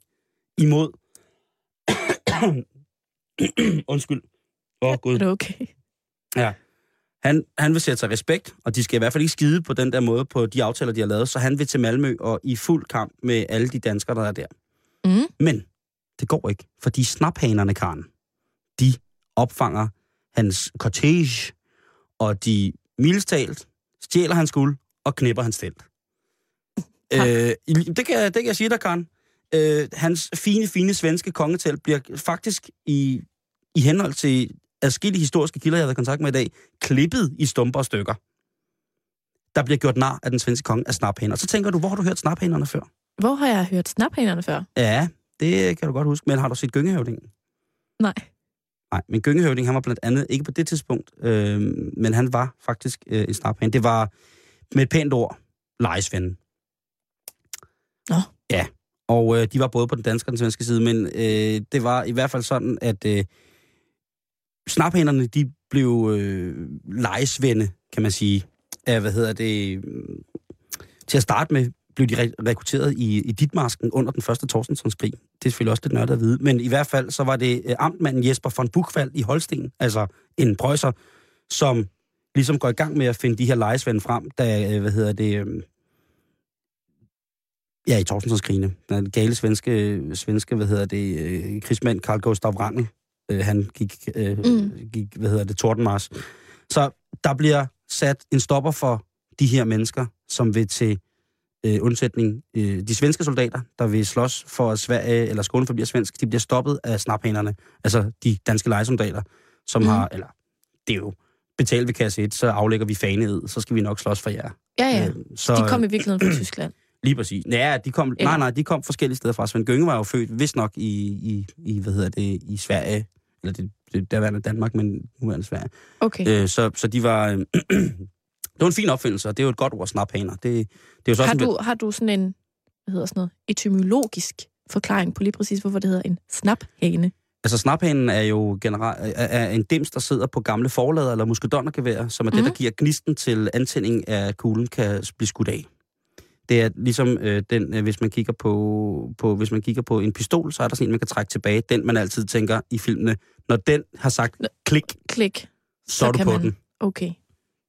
imod... Undskyld. Åh, oh, Gud. Er det okay? Ja. Han, han vil sætte sig respekt, og de skal i hvert fald ikke skide på den der måde på de aftaler, de har lavet, så han vil til Malmø og i fuld kamp med alle de danskere, der er der. Mm. Men det går ikke, fordi snaphanerne, Karen, de opfanger hans cortege, og de mildestalt stjæler hans guld og knipper hans telt. Tak. Øh, det, kan, det kan jeg sige dig, Karen. Øh, hans fine, fine svenske kongetelt bliver faktisk i, i henhold til adskillige historiske kilder, jeg har været i kontakt med i dag, klippet i stumper og stykker. Der bliver gjort nar af den svenske konge af snaphaner. Så tænker du, hvor har du hørt snaphænerne før? Hvor har jeg hørt snaphænerne før? Ja, det kan du godt huske. Men har du set gyngehøvdingen? Nej. Nej, men gyngehøvding, han var blandt andet, ikke på det tidspunkt, øh, men han var faktisk øh, en snaphane. Det var med et pænt ord, lejesven. Nå. Ja, og øh, de var både på den danske og den svenske side, men øh, det var i hvert fald sådan, at øh, snaphænderne, de blev øh, lejesvende, kan man sige. Af, hvad hedder det? Øh, til at starte med blev de re- rekrutteret i, i Ditmarsken under den første Torsensonskrig. Det er selvfølgelig også lidt nørdet at vide. Men i hvert fald så var det øh, amtmanden Jesper von Buchwald i Holsten, altså en prøjser, som ligesom går i gang med at finde de her lejesvende frem, da, øh, hvad hedder det, øh, ja, i Torstenssonskrigene. Den gale svenske, svenske hvad hedder det, øh, krigsmand Karl Gustav Wrangel, øh, han gik, øh, Mm. gik, hvad hedder det, Tordenmars. Så der bliver sat en stopper for de her mennesker, som vil til øh, undsætning. Øh, de svenske soldater, der vil slås for at Sverige, eller Skåne forbliver svensk, de bliver stoppet af snaphanerne. Altså de danske lejesoldater, som mm. har, eller det er jo betalt ved kasse 1, så aflægger vi faneed, så skal vi nok slås for jer. Ja, ja. Øh, så, De kom i virkeligheden fra Tyskland. Lige præcis. Ja, de kom, Eller- nej, nej, de kom forskellige steder fra. Svend Gønge var jo født, vist nok i, i, i, hvad hedder det, i Sverige. Eller det, det der var Danmark, men nu er det Sverige. Okay. Øh, så, så de var... Øh, det var en fin opfindelse, og det er jo et godt ord, snaphaner. Det, det er jo så Har også en- du, har du sådan en, hvad hedder sådan noget, etymologisk forklaring på lige præcis, hvorfor det hedder en snaphane? Altså, snaphanen er jo generelt er, en dims, der sidder på gamle forlader eller muskedonnergevær, som er mm. det, der Mhm. giver gnisten til antænding af kuglen kan blive skudt af. Det er ligesom øh, den, øh, hvis man kigger på, på, hvis man kigger på en pistol, så er der sådan en, man kan trække tilbage. Den, man altid tænker i filmene, når den har sagt klik, Klik. så, Så er du på man- den. Okay.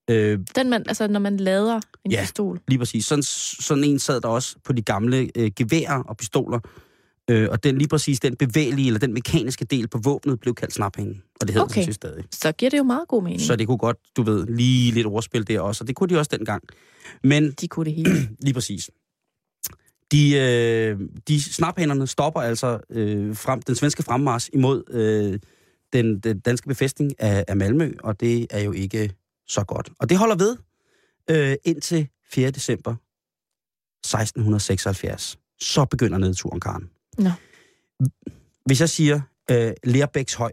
Øh, Den man, altså når man lader en Ja. pistol. Lige præcis. Sådan, sådan en sad der også på de gamle øh, geværer og pistoler. Øh, og den lige præcis den bevægelige, eller den mekaniske del på våbnet, blev kaldt snaphængen. Og det hedder Okay. det stadig. Så giver det jo meget god mening. Så det kunne godt, du ved, lige lidt ordspil der også. Og det kunne de også dengang. Men De kunne det hele. lige præcis. De, øh, de snaphænderne stopper altså øh, frem, den svenske fremmars imod øh, den, den danske befæstning af, af Malmø, og det er jo ikke så godt. Og det holder ved øh, indtil 4. december 1676. Så begynder nedturen, Karen. Nå. Hvis jeg siger øh, Lerbæks Høj,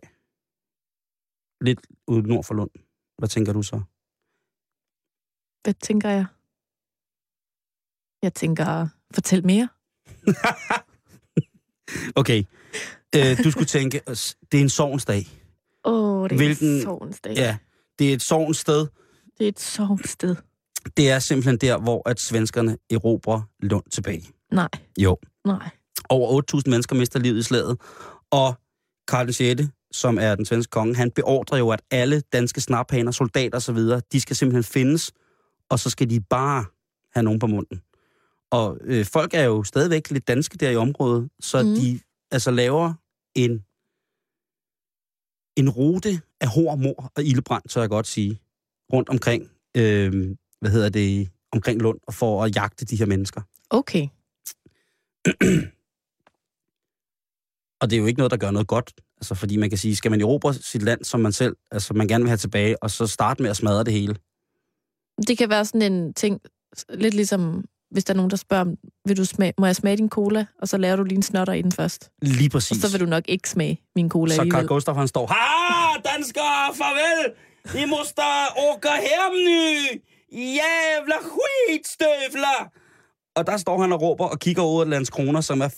lidt ude nord for Lund, hvad tænker du så? Hvad tænker jeg? Jeg tænker, fortæl mere. Okay. Øh, du skulle tænke, det er en sovnsdag. Åh, oh, det er Hvilken- et sovnsdag. Ja, det er et sovnsted. Det er et sovnsted. Det er simpelthen der, hvor at svenskerne erobrer Lund tilbage. Nej, Jo. nej. Over 8.000 mennesker mister livet i slaget, og Karl 6., som er den svenske konge, han beordrer jo, at alle danske snaphaner, soldater osv., de skal simpelthen findes, og så skal de bare have nogen på munden. Og øh, folk er jo stadigvæk lidt danske der i området, så mm. de altså laver en, en rute af hård, mor og ildebrand, så jeg godt sige, rundt omkring, øh, hvad hedder det, omkring Lund, og for at jagte de her mennesker. Okay. Og det er jo ikke noget, der gør noget godt. Altså, fordi man kan sige, skal man erobre sit land, som man selv, altså man gerne vil have tilbage, og så starte med at smadre det hele? Det kan være sådan en ting, lidt ligesom, hvis der er nogen, der spørger, vil du smage, må jeg smage din cola? Og så laver du lige en snotter i den først. Lige Og præcis. så vil du nok ikke smage min cola så Carl. Gustaf, han står, Ha, danskere, farvel! I måste åka hem nu! Jävla skitstøvler! Og der står han og råber og kigger ud af Landskroner, som er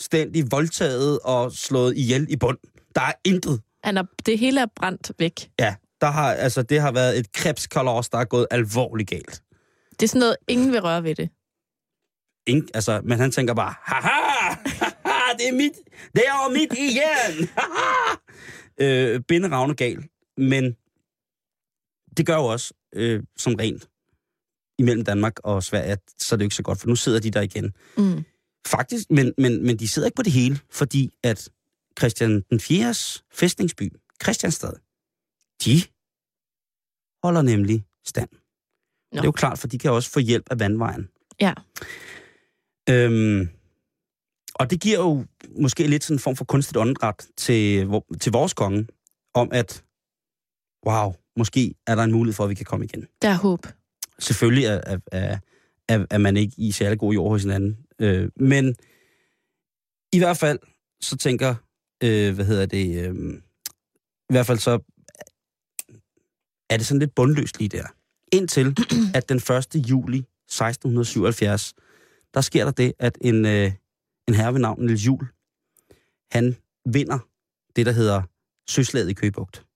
fuldstændig voldtaget og slået ihjel i bund. Der er intet. Han er, det hele er brændt væk. Ja, der har, altså, det har været et krebskalos, der er gået alvorligt galt. Det er sådan noget, ingen vil røre ved det. Ingen, altså, men han tænker bare, haha, haha, det er mit, det er jo mit igen, haha. øh, Binderavne gal, men det gør jo også, øh, som rent, imellem Danmark og Sverige, så er det jo ikke så godt, for nu sidder de der igen. Mm. Faktisk, men, men, men de sidder ikke på det hele, fordi at Christian den 4. fæstningsby, Christianstad, de holder nemlig stand. Nå. Det er jo klart, for de kan også få hjælp af vandvejen. Ja. Øhm, og det giver jo måske lidt sådan en form for kunstigt åndedræt til, til vores konge, om at, wow, måske er der en mulighed for, at vi kan komme igen. Der er håb. Selvfølgelig er, er, er, er man ikke i særlig god jord hos hinanden. Øh, men i hvert fald, så tænker, øh, hvad hedder det, øh, i hvert fald så er det sådan lidt bundløst lige der. Indtil at den 1. juli 1677, der sker der det, at en, øh, en herre ved navn Niels Jul, han vinder det, der hedder Søslaget i Køgebugt.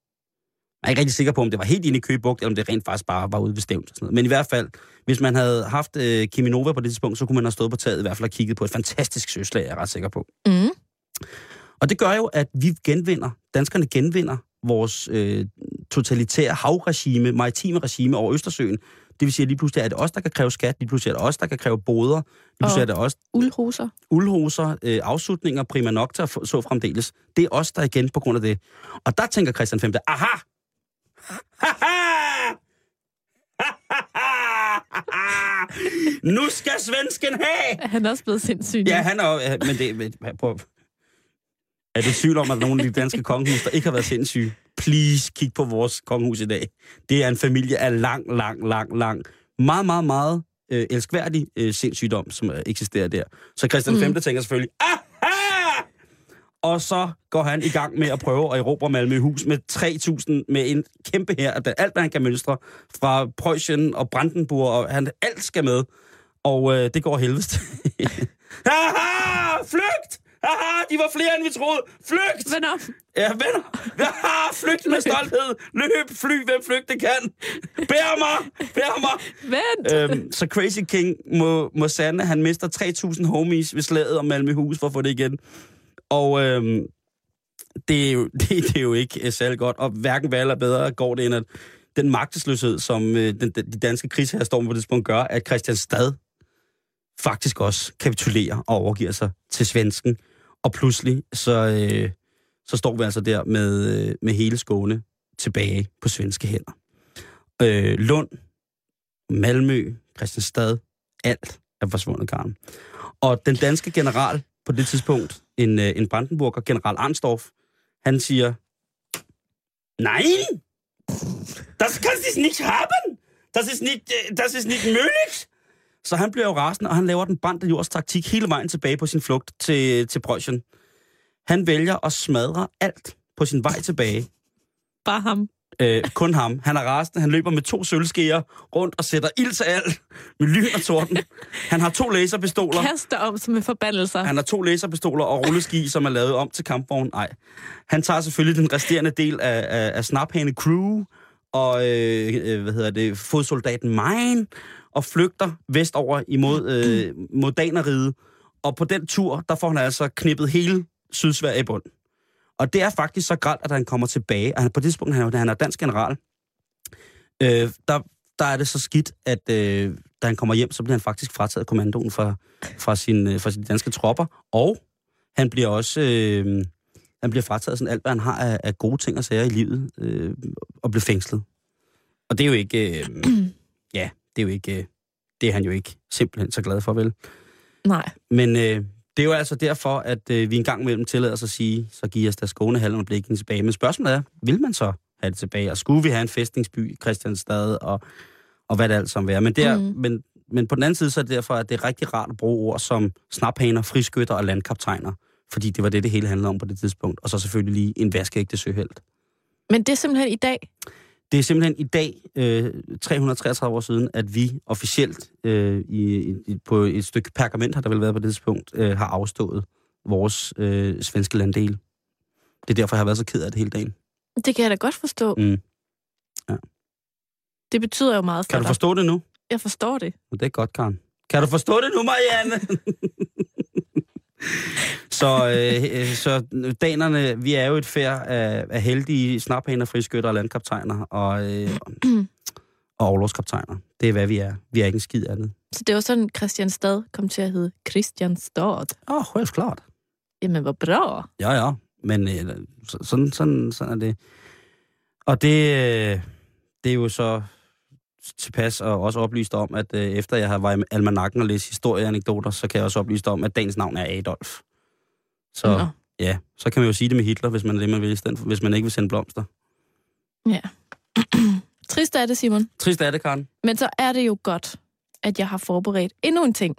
Jeg er ikke rigtig sikker på, om det var helt inde i Køgebugt, eller om det rent faktisk bare var ude ved Stævns og sådan noget. Men i hvert fald, hvis man havde haft øh, Kiminova på det tidspunkt, så kunne man have stået på taget i hvert fald og kigget på et fantastisk søslag, jeg er ret sikker på. Mm. Og det gør jo, at vi genvinder, danskerne genvinder vores øh, totalitære havregime, maritime regime over Østersøen. Det vil sige, at lige pludselig er det os, der kan kræve skat, lige pludselig er det os, der kan kræve boder, lige pludselig Og- er det os, Uldhoser. uldhoser, øh, afslutninger, prima nocta, så fremdeles. Det er os, der igen på grund af det. Og der tænker Christian 5. Aha! nu skal svensken have! Han er også blevet sindssyg. Ja, han er men det, men, prøv. Er det sygt om, at nogle af de danske kongehus, der ikke har været sindssyge, please kig på vores kongehus i dag. Det er en familie af lang, lang, lang, lang, meget, meget, meget øh, elskværdig øh, sindssygdom, som eksisterer der. Så Christian mm. 5. tænker selvfølgelig, ah, og så går han i gang med at prøve at erobre Malmøhus med 3.000, med en kæmpe her, at alt hvad han kan mønstre, fra Preussen og Brandenburg, og han, alt skal med. Og øh, det går helvedes. til. Haha! Flygt! Haha! De var flere, end vi troede. Flygt! Venner, Ja, venner! Haha! Flygt med stolthed! Løb, fly, hvem flygte kan! Bær mig! Bær mig! vent! øhm, så Crazy King må, må sande, han mister 3.000 homies ved slaget om Malmøhus for at få det igen. Og øh, det, er jo, det, det er jo ikke øh, særlig godt, og hverken værre eller bedre går det, end at den magtesløshed, som øh, den, de danske krigsherrer står på det tidspunkt, gør, at Christian Stad faktisk også kapitulerer og overgiver sig til svensken. Og pludselig, så, øh, så står vi altså der med, øh, med hele Skåne tilbage på svenske hænder. Øh, Lund, Malmø, Christianstad, alt er forsvundet, garn. Og den danske general på det tidspunkt, en, øh, en Brandenburger, general Arnstorff, han siger, nej, Das kann sich nicht haben! Das ist nicht, äh, das ist nicht möglich! Så han bliver jo rasende, og han laver den brændte jords taktik hele vejen tilbage på sin flugt til, til Preussen. Han vælger at smadre alt på sin vej tilbage. Bare ham. Øh, kun ham. Han er rasende. Han løber med to sølvskeer rundt og sætter ild til alt med lyn og torden. Han har to laserpistoler. Kaster om som en forbandelser. Han har to laserpistoler og rulleski, som er lavet om til kampvogn. Nej. Han tager selvfølgelig den resterende del af, af, af Snaphane Crew og øh, øh, hvad hedder det, fodsoldaten Mine og flygter vestover imod øh, mod Daneriget. Og på den tur, der får han altså knippet hele Sydsverige i bund. Og det er faktisk så grædt, at han kommer tilbage. Og han, på det tidspunkt, han, han er dansk general, øh, der, der er det så skidt, at øh, da han kommer hjem, så bliver han faktisk frataget kommandoen fra, fra, sin, øh, fra sine danske tropper. Og han bliver også øh, han bliver frataget sådan alt, hvad han har af, af gode ting og sager i livet, øh, og bliver fængslet. Og det er jo ikke... Øh, ja, det er jo ikke... Øh, det er han jo ikke simpelthen så glad for, vel? Nej. Men øh, det er jo altså derfor, at øh, vi en gang imellem tillader os at sige, så giver os da Skånehallen og Blikken tilbage. Men spørgsmålet er, vil man så have det tilbage? Og skulle vi have en fæstningsby i Christianstad, og, og hvad det alt som være? Men, der, mm. men, men på den anden side, så er det derfor, at det er rigtig rart at bruge ord som snaphaner, friskytter og landkaptajner. Fordi det var det, det hele handlede om på det tidspunkt. Og så selvfølgelig lige en vaskeægte søhelt. Men det er simpelthen i dag. Det er simpelthen i dag, øh, 333 år siden, at vi officielt øh, i, i, på et stykke pergament, har der vel været på det tidspunkt, øh, har afstået vores øh, svenske landdel. Det er derfor, jeg har været så ked af det hele dagen. Det kan jeg da godt forstå. Mm. Det betyder jo meget for Kan du dig. forstå det nu? Jeg forstår det. Det er godt, Karen. Kan du forstå det nu, Marianne? så, øh, så danerne, vi er jo et færd af, af heldige snaphaner, friskytter og landkaptajner og, øh, og overlovskaptajner. Det er, hvad vi er. Vi er ikke en skid andet. Så det var sådan, Christianstad kom til at hedde Christianstad. Åh, oh, helt klart. Jamen, hvor bra. Ja, ja. Men øh, så- sådan, sådan, sådan er det. Og det, øh, det er jo så tilpas og også oplyst om, at øh, efter jeg har været i almanakken og læst historieanekdoter, så kan jeg også oplyse om, at dagens navn er Adolf. Så Nå. ja, så kan man jo sige det med Hitler, hvis man er det, man vil, hvis man ikke vil sende blomster. Ja. Trist er det, Simon. Trist er det, Karen. Men så er det jo godt, at jeg har forberedt endnu en ting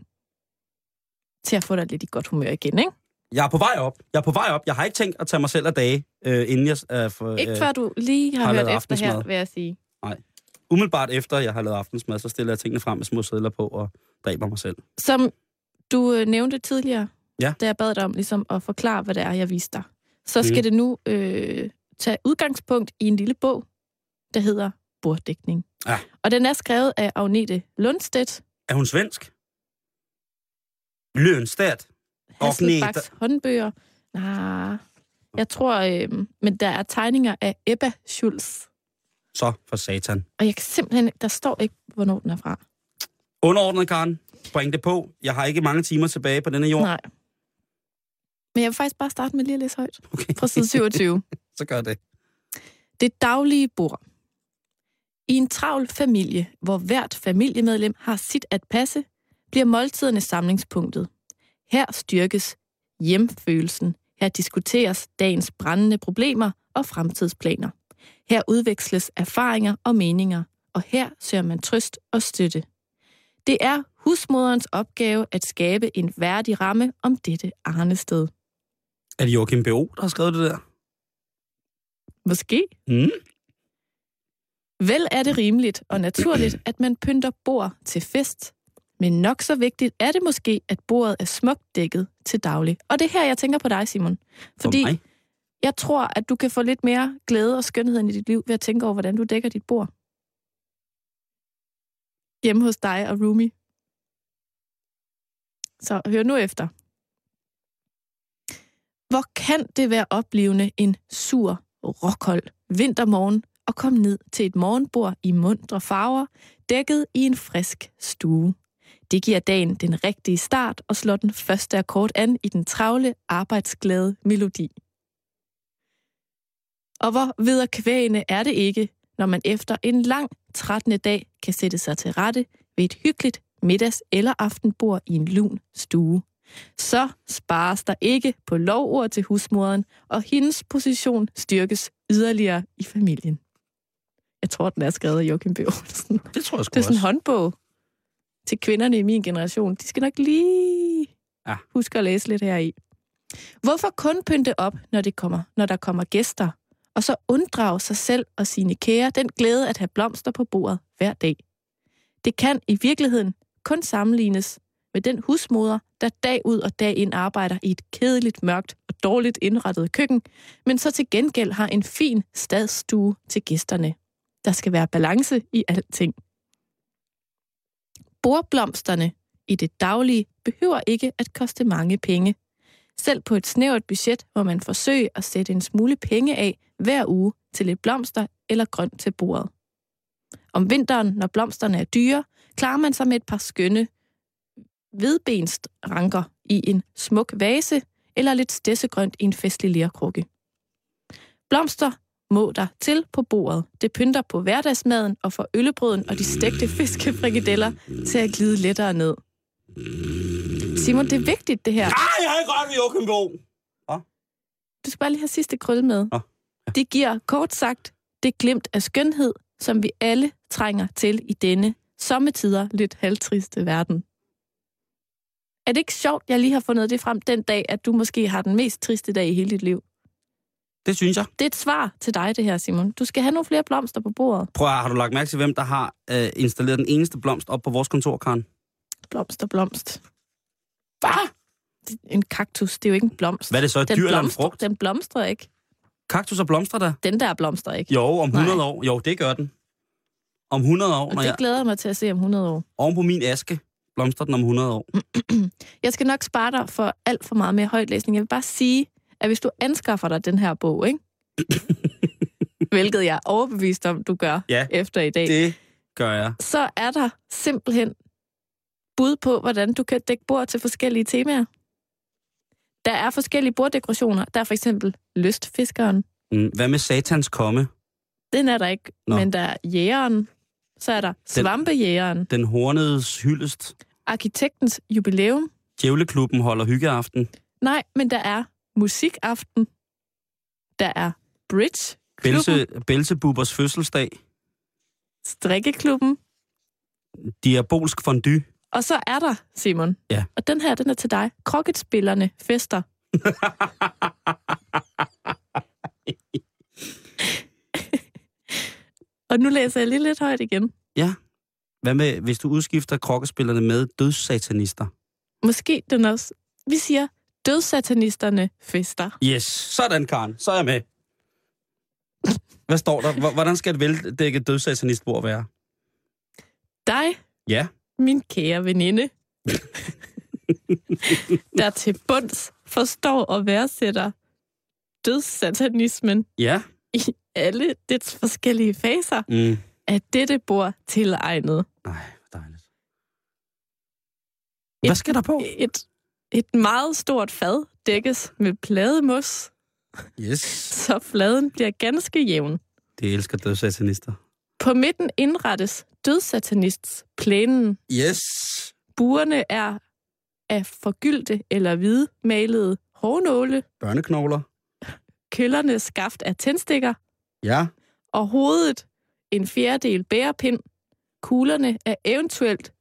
til at få dig lidt i godt humør igen, ikke? Jeg er på vej op. Jeg er på vej op. Jeg har ikke tænkt at tage mig selv af dage, øh, inden jeg... Øh, for, Ikke før du lige har, har hørt efter her, vil jeg sige. Umiddelbart efter, jeg har lavet aftensmad, så stiller jeg tingene frem med små sædler på og dræber mig selv. Som du øh, nævnte tidligere, Ja. da jeg bad dig om ligesom, at forklare, hvad det er, jeg viste dig, så skal Mhm. det nu øh, tage udgangspunkt i en lille bog, der hedder Borddækning. Ja. Og den er skrevet af Agnete Lundstedt, Er hun svensk? Lønstedt. Hasselbachs håndbøger. Nej, jeg tror, øh, men der er tegninger af Ebba Schulz. Så for satan. Og jeg kan simpelthen, der står ikke, hvornår den er fra. Underordnet, Karen. Bring det på. Jeg har ikke mange timer tilbage på denne jord. Nej. Men jeg vil faktisk bare starte med lige at læse højt. Okay. Fra side 27. Så gør det. Det daglige bord. I en travl familie, hvor hvert familiemedlem har sit at passe, bliver måltiderne samlingspunktet. Her styrkes hjemfølelsen. Her diskuteres dagens brændende problemer og fremtidsplaner. Her udveksles erfaringer og meninger, og her søger man trøst og støtte. Det er husmoderens opgave at skabe en værdig ramme om dette arnested. Er det Joachim B.O., der har skrevet det der? Måske. Mm. Vel er det rimeligt og naturligt, at man pynter bord til fest. Men nok så vigtigt er det måske, at bordet er smukt dækket til daglig. Og det er her, jeg tænker på dig, Simon. Fordi For mig? Jeg tror, at du kan få lidt mere glæde og skønhed i dit liv ved at tænke over, hvordan du dækker dit bord. Hjemme hos dig og Rumi. Så hør nu efter. Hvor kan det være oplevende en sur, råkold vintermorgen og komme ned til et morgenbord i mundre farver, dækket i en frisk stue. Det giver dagen den rigtige start og slår den første akkord an i den travle, arbejdsglade melodi. Og hvor vederkvægende er det ikke, når man efter en lang, trættende dag kan sætte sig til rette ved et hyggeligt middags- eller aftenbord i en lun stue. Så spares der ikke på lovord til husmoderen, og hendes position styrkes yderligere i familien. Jeg tror, den er skrevet af Joachim B. Olsen. Det tror jeg sgu Det er sådan en håndbog til kvinderne i min generation. De skal nok lige Ja. huske at læse lidt her i. Hvorfor kun pynte op, når, det kommer, når der kommer gæster, og så unddrage sig selv og sine kære den glæde at have blomster på bordet hver dag? Det kan i virkeligheden kun sammenlignes med den husmoder, der dag ud og dag ind arbejder i et kedeligt, mørkt og dårligt indrettet køkken, men så til gengæld har en fin stadsstue til gæsterne. Der skal være balance i alting. Bordblomsterne i det daglige behøver ikke at koste mange penge. Selv på et snævert budget må man forsøge at sætte en smule penge af hver uge til lidt blomster eller grønt til bordet. Om vinteren, når blomsterne er dyre, klarer man sig med et par skønne hvidbenstranker i en smuk vase eller lidt stedsegrønt i en festlig lerkrukke. Blomster må der til på bordet. Det pynter på hverdagsmaden og får øllebrøden og de stegte fiskefrikadeller til at glide lettere ned. Simon, det er vigtigt det her. Ej, jeg har godt ved Joachim. Du skal bare lige have sidste krølle med. Nå, Det giver kort sagt det glimt af skønhed, som vi alle trænger til i denne sommetider lidt halvtriste verden. Er det ikke sjovt, jeg lige har fundet det frem den dag, at du måske har den mest triste dag i hele dit liv? Det synes jeg. Det er et svar til dig, det her, Simon. Du skal have nogle flere blomster på bordet. Prøv at, har du lagt mærke til, hvem der har øh, installeret den eneste blomst op på vores kontor, Karen? Blomster, blomst. Hvad? En kaktus, det er jo ikke en blomst. Hvad er det så, et den dyr eller en frugt? Den blomstrer ikke. Kaktus og blomster der? Den der blomstrer ikke. Jo, om 100 Nej. år. Jo, det gør den. Om 100 år, Og når det jeg glæder jeg mig til at se om 100 år. oven på min aske blomstrer den om 100 år. Jeg skal nok spare dig for alt for meget mere højtlæsning. Jeg vil bare sige, at hvis du anskaffer dig den her bog, ikke? hvilket jeg er overbevist om, du gør Ja, efter i dag, det gør jeg. så er der simpelthen bud på, hvordan du kan dække bord til forskellige temaer. Der er forskellige borddekorationer. Der er for eksempel lystfiskeren. Mm. Hvad med satans komme? Den er der ikke, Nå. Men der er jægeren. Så er der svampejægeren. Den hornedes hyldest. Arkitektens jubilæum. Djævleklubben holder hyggeaften. Nej, men der er musikaften. Der er bridge. Belse, Belzebubers fødselsdag. strikkeklubben. Diabolsk fondue. Og så er der, Simon, Ja. og den her, den er til dig, krokketspillerne fester. og nu læser jeg lige lidt højt igen. Hvad med, hvis du udskifter krokkespillerne med dødssatanister? Måske den også. Vi siger, dødssatanisterne fester. Yes, sådan, Karen. Så er jeg med. Hvad står der? Hvor- Hvordan skal et veldækket dødssatanistbord være? Dig, Ja. Min kære veninde, der til bunds forstår og værdsætter dødssatanismen Ja. i alle dets forskellige faser, Mm. er dette bord tilegnet. Nej, hvor dejligt. Hvad skal der på? Et, et meget stort fad dækkes med plademos, Yes. så fladen bliver ganske jævn. Det elsker dødssatanister. På midten indrettes dødssatanists plænen. Yes. Burene er af forgyldte eller hvidmalede hårnåle. Børneknogler. Køllerne skaft af tændstikker. Ja. Og hovedet en fjerdedel bærepind. Kuglerne er eventuelt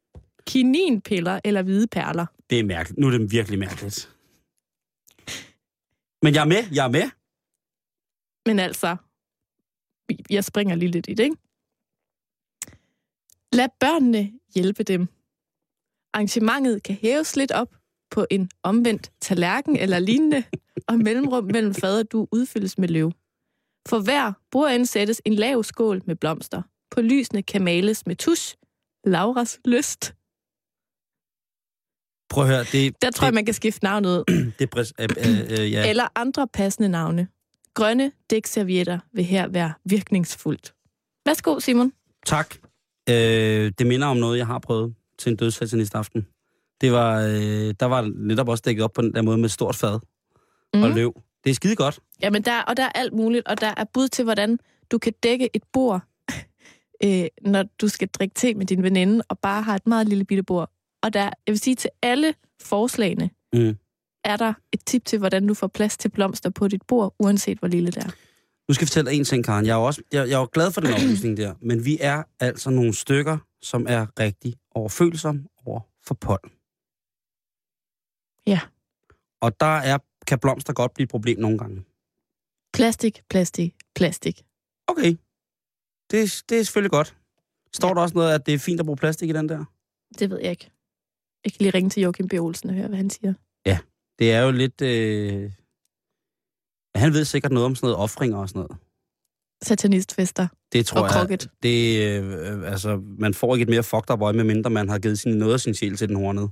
kininpiller eller hvide perler. Det er mærkeligt. Nu er det virkelig mærkeligt. Men jeg er med. Jeg er med. Men altså, jeg springer lige lidt i det, ikke? Lad børnene hjælpe dem. Arrangementet kan hæves lidt op på en omvendt tallerken eller lignende, og mellemrum mellem fader du udfyldes med løv. For hver bord sættes en lav skål med blomster. På lysene kan males med tusch, Lauras lyst. Prøv at høre, det... Der tror det, jeg, man kan skifte navnet ud. Det, øh, øh, øh, ja. Eller andre passende navne. Grønne dækservietter vil her være virkningsfuldt. Værsgo, Simon. Tak. Øh, det minder om noget, jeg har prøvet til en dødssatanist aften. Det var, øh, der var netop også dækket op på den der måde med stort fad mm. og løv. Det er skide godt. Jamen, der, og der er alt muligt, og der er bud til, hvordan du kan dække et bord, øh, når du skal drikke te med din veninde, og bare har et meget lille bitte bord. Og der, jeg vil sige, til alle forslagene, Mm. er der et tip til, hvordan du får plads til blomster på dit bord, uanset hvor lille det er. Nu skal jeg fortælle dig en ting, Karen. Jeg er jo også, jeg, jeg er jo glad for den oplysning der, men vi er altså nogle stykker, som er rigtig overfølsomme over for pollen. Ja. Og der er, kan blomster godt blive et problem nogle gange. Plastik, plastik, plastik. Okay. Det, det er selvfølgelig godt. Står ja. der også noget, at det er fint at bruge plastik i den der? Det ved jeg ikke. Jeg kan lige ringe til Joachim B. Olsen og høre, hvad han siger. Det er jo lidt... Øh... Han ved sikkert noget om sådan noget offringer og sådan noget. Satanistfester Det tror og jeg... krokket. Det, øh, altså, man får ikke et mere fucked up øje, medmindre man har givet sin, noget af sin sjæl til den hornede.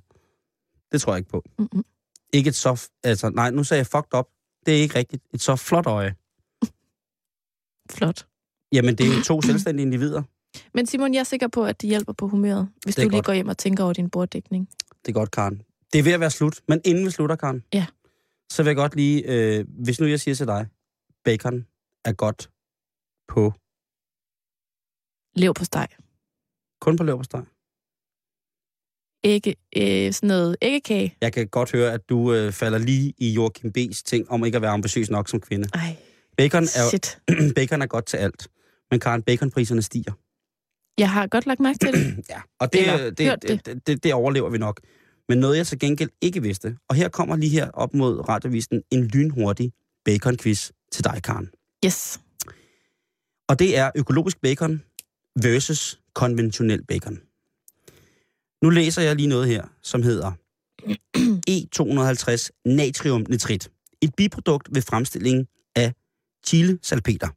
Det tror jeg ikke på. Mm-mm. Ikke et så... Altså, nej, nu sagde jeg fucked up. Det er ikke rigtigt. Et så flot øje. Flot. Jamen, det er jo to selvstændige individer. Men Simon, jeg er sikker på, at det hjælper på humøret, hvis du lige godt. går hjem og tænker over din borddækning. Det er godt, Karen. Det er ved at være slut, men inden vi slutter, Karen, Ja. Så vil jeg godt lige... Øh, hvis nu jeg siger til dig, bacon er godt på... Lev på steg. Kun på leverpostej. Ikke øh, sådan noget æggekage. Jeg kan godt høre, at du øh, falder lige i Joachim B's ting om ikke at være ambitiøs nok som kvinde. Ej, Bacon er, shit. bacon er godt til alt. Men Karen, baconpriserne stiger. Jeg har godt lagt mærke til det. Ja, og det, Eller det, det, det, det, det overlever vi nok. Men noget, jeg til gengæld ikke vidste, og her kommer lige her op mod radiovisen en lynhurtig bacon-quiz til dig, Karen. Yes. Og det er økologisk bacon versus konventionel bacon. Nu læser jeg lige noget her, som hedder E250 natriumnitrit. Et biprodukt ved fremstilling af chile salpeter.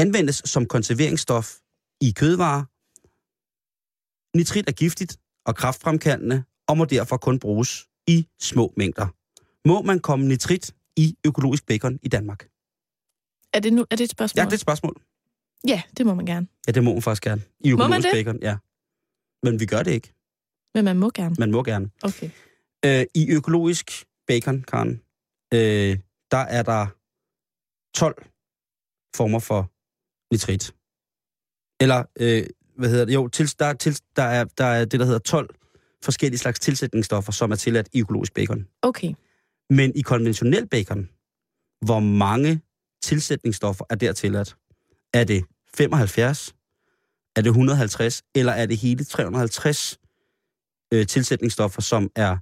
Anvendes som konserveringsstof i kødvarer. Nitrit er giftigt og kraftfremkaldende og må derfor kun bruges i små mængder. Må man komme nitrit i økologisk bacon i Danmark? Er det, nu, er det et spørgsmål? Ja, det er et spørgsmål. ja, det må man gerne. Ja, det må man faktisk gerne. I Må man økologisk det? bacon, ja. Men vi gør det ikke. Men man må gerne. Man må gerne. Okay. Øh, I økologisk bacon, Karen, øh, der er der 12 former for nitrit. Eller, øh, hvad hedder det? Jo, til, der, er til, der, er, der er det, der hedder 12 forskellige slags tilsætningsstoffer, som er tilladt i økologisk bacon. Okay. Men i konventionel bacon, hvor mange tilsætningsstoffer er der tilladt? Er det 75? Er det 150? Eller er det hele 350 øh, tilsætningsstoffer, som er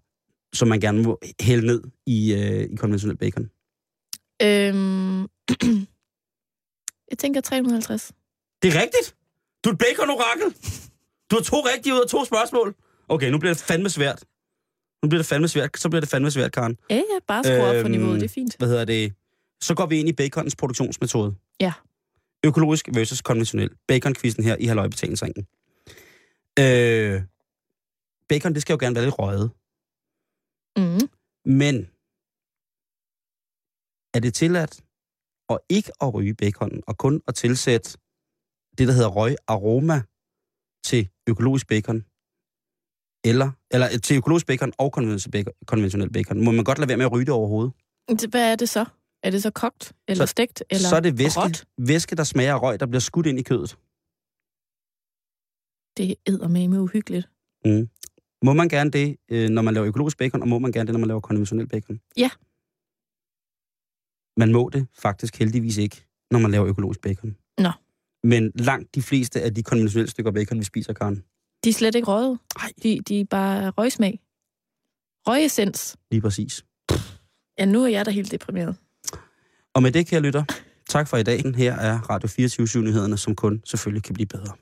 som man gerne må hælde ned i, øh, i konventionel bacon? Øhm, jeg tænker 350. Det er rigtigt! Du er et bacon-orakel! Du har to rigtige ud af to spørgsmål. Okay, nu bliver det fandme svært. Nu bliver det fandme svært. Så bliver det fandme svært, Karen. Ja, ja, bare skru op for Øhm, niveauet, det er fint. Hvad hedder det? Så går vi ind i baconens produktionsmetode. Ja. Økologisk versus konventionel. Bacon-quizzen her i halvøjbetalingsringen. Øh, bacon, det skal jo gerne være lidt røget. Mm. Men er det tilladt at ikke at ryge baconen, og kun at tilsætte det, der hedder røg aroma til økologisk bacon? Eller, eller til økologisk bacon og konventionel bacon. Må man godt lade være med at ryge det overhovedet? Det- Hvad er det så? Er det så kogt, eller Så- stegt, eller så er det væske, råt? væske, der smager røg, der bliver skudt ind i kødet. Det er med uhyggeligt. Mm. Må man gerne det, øh, når man laver økologisk bacon, og må man gerne det, når man laver konventionel bacon? Ja. Man må det faktisk heldigvis ikke, når man laver økologisk bacon. Nå. Men langt de fleste af de konventionelle stykker bacon, vi spiser, Karen, De er slet ikke røget. Nej. De, de er bare røgsmag. Røgessens. lige præcis. Ja, nu er jeg da helt deprimeret. Og med det, kære lytter, tak for i dag. Her er Radio 24 nyhederne som kun selvfølgelig kan blive bedre.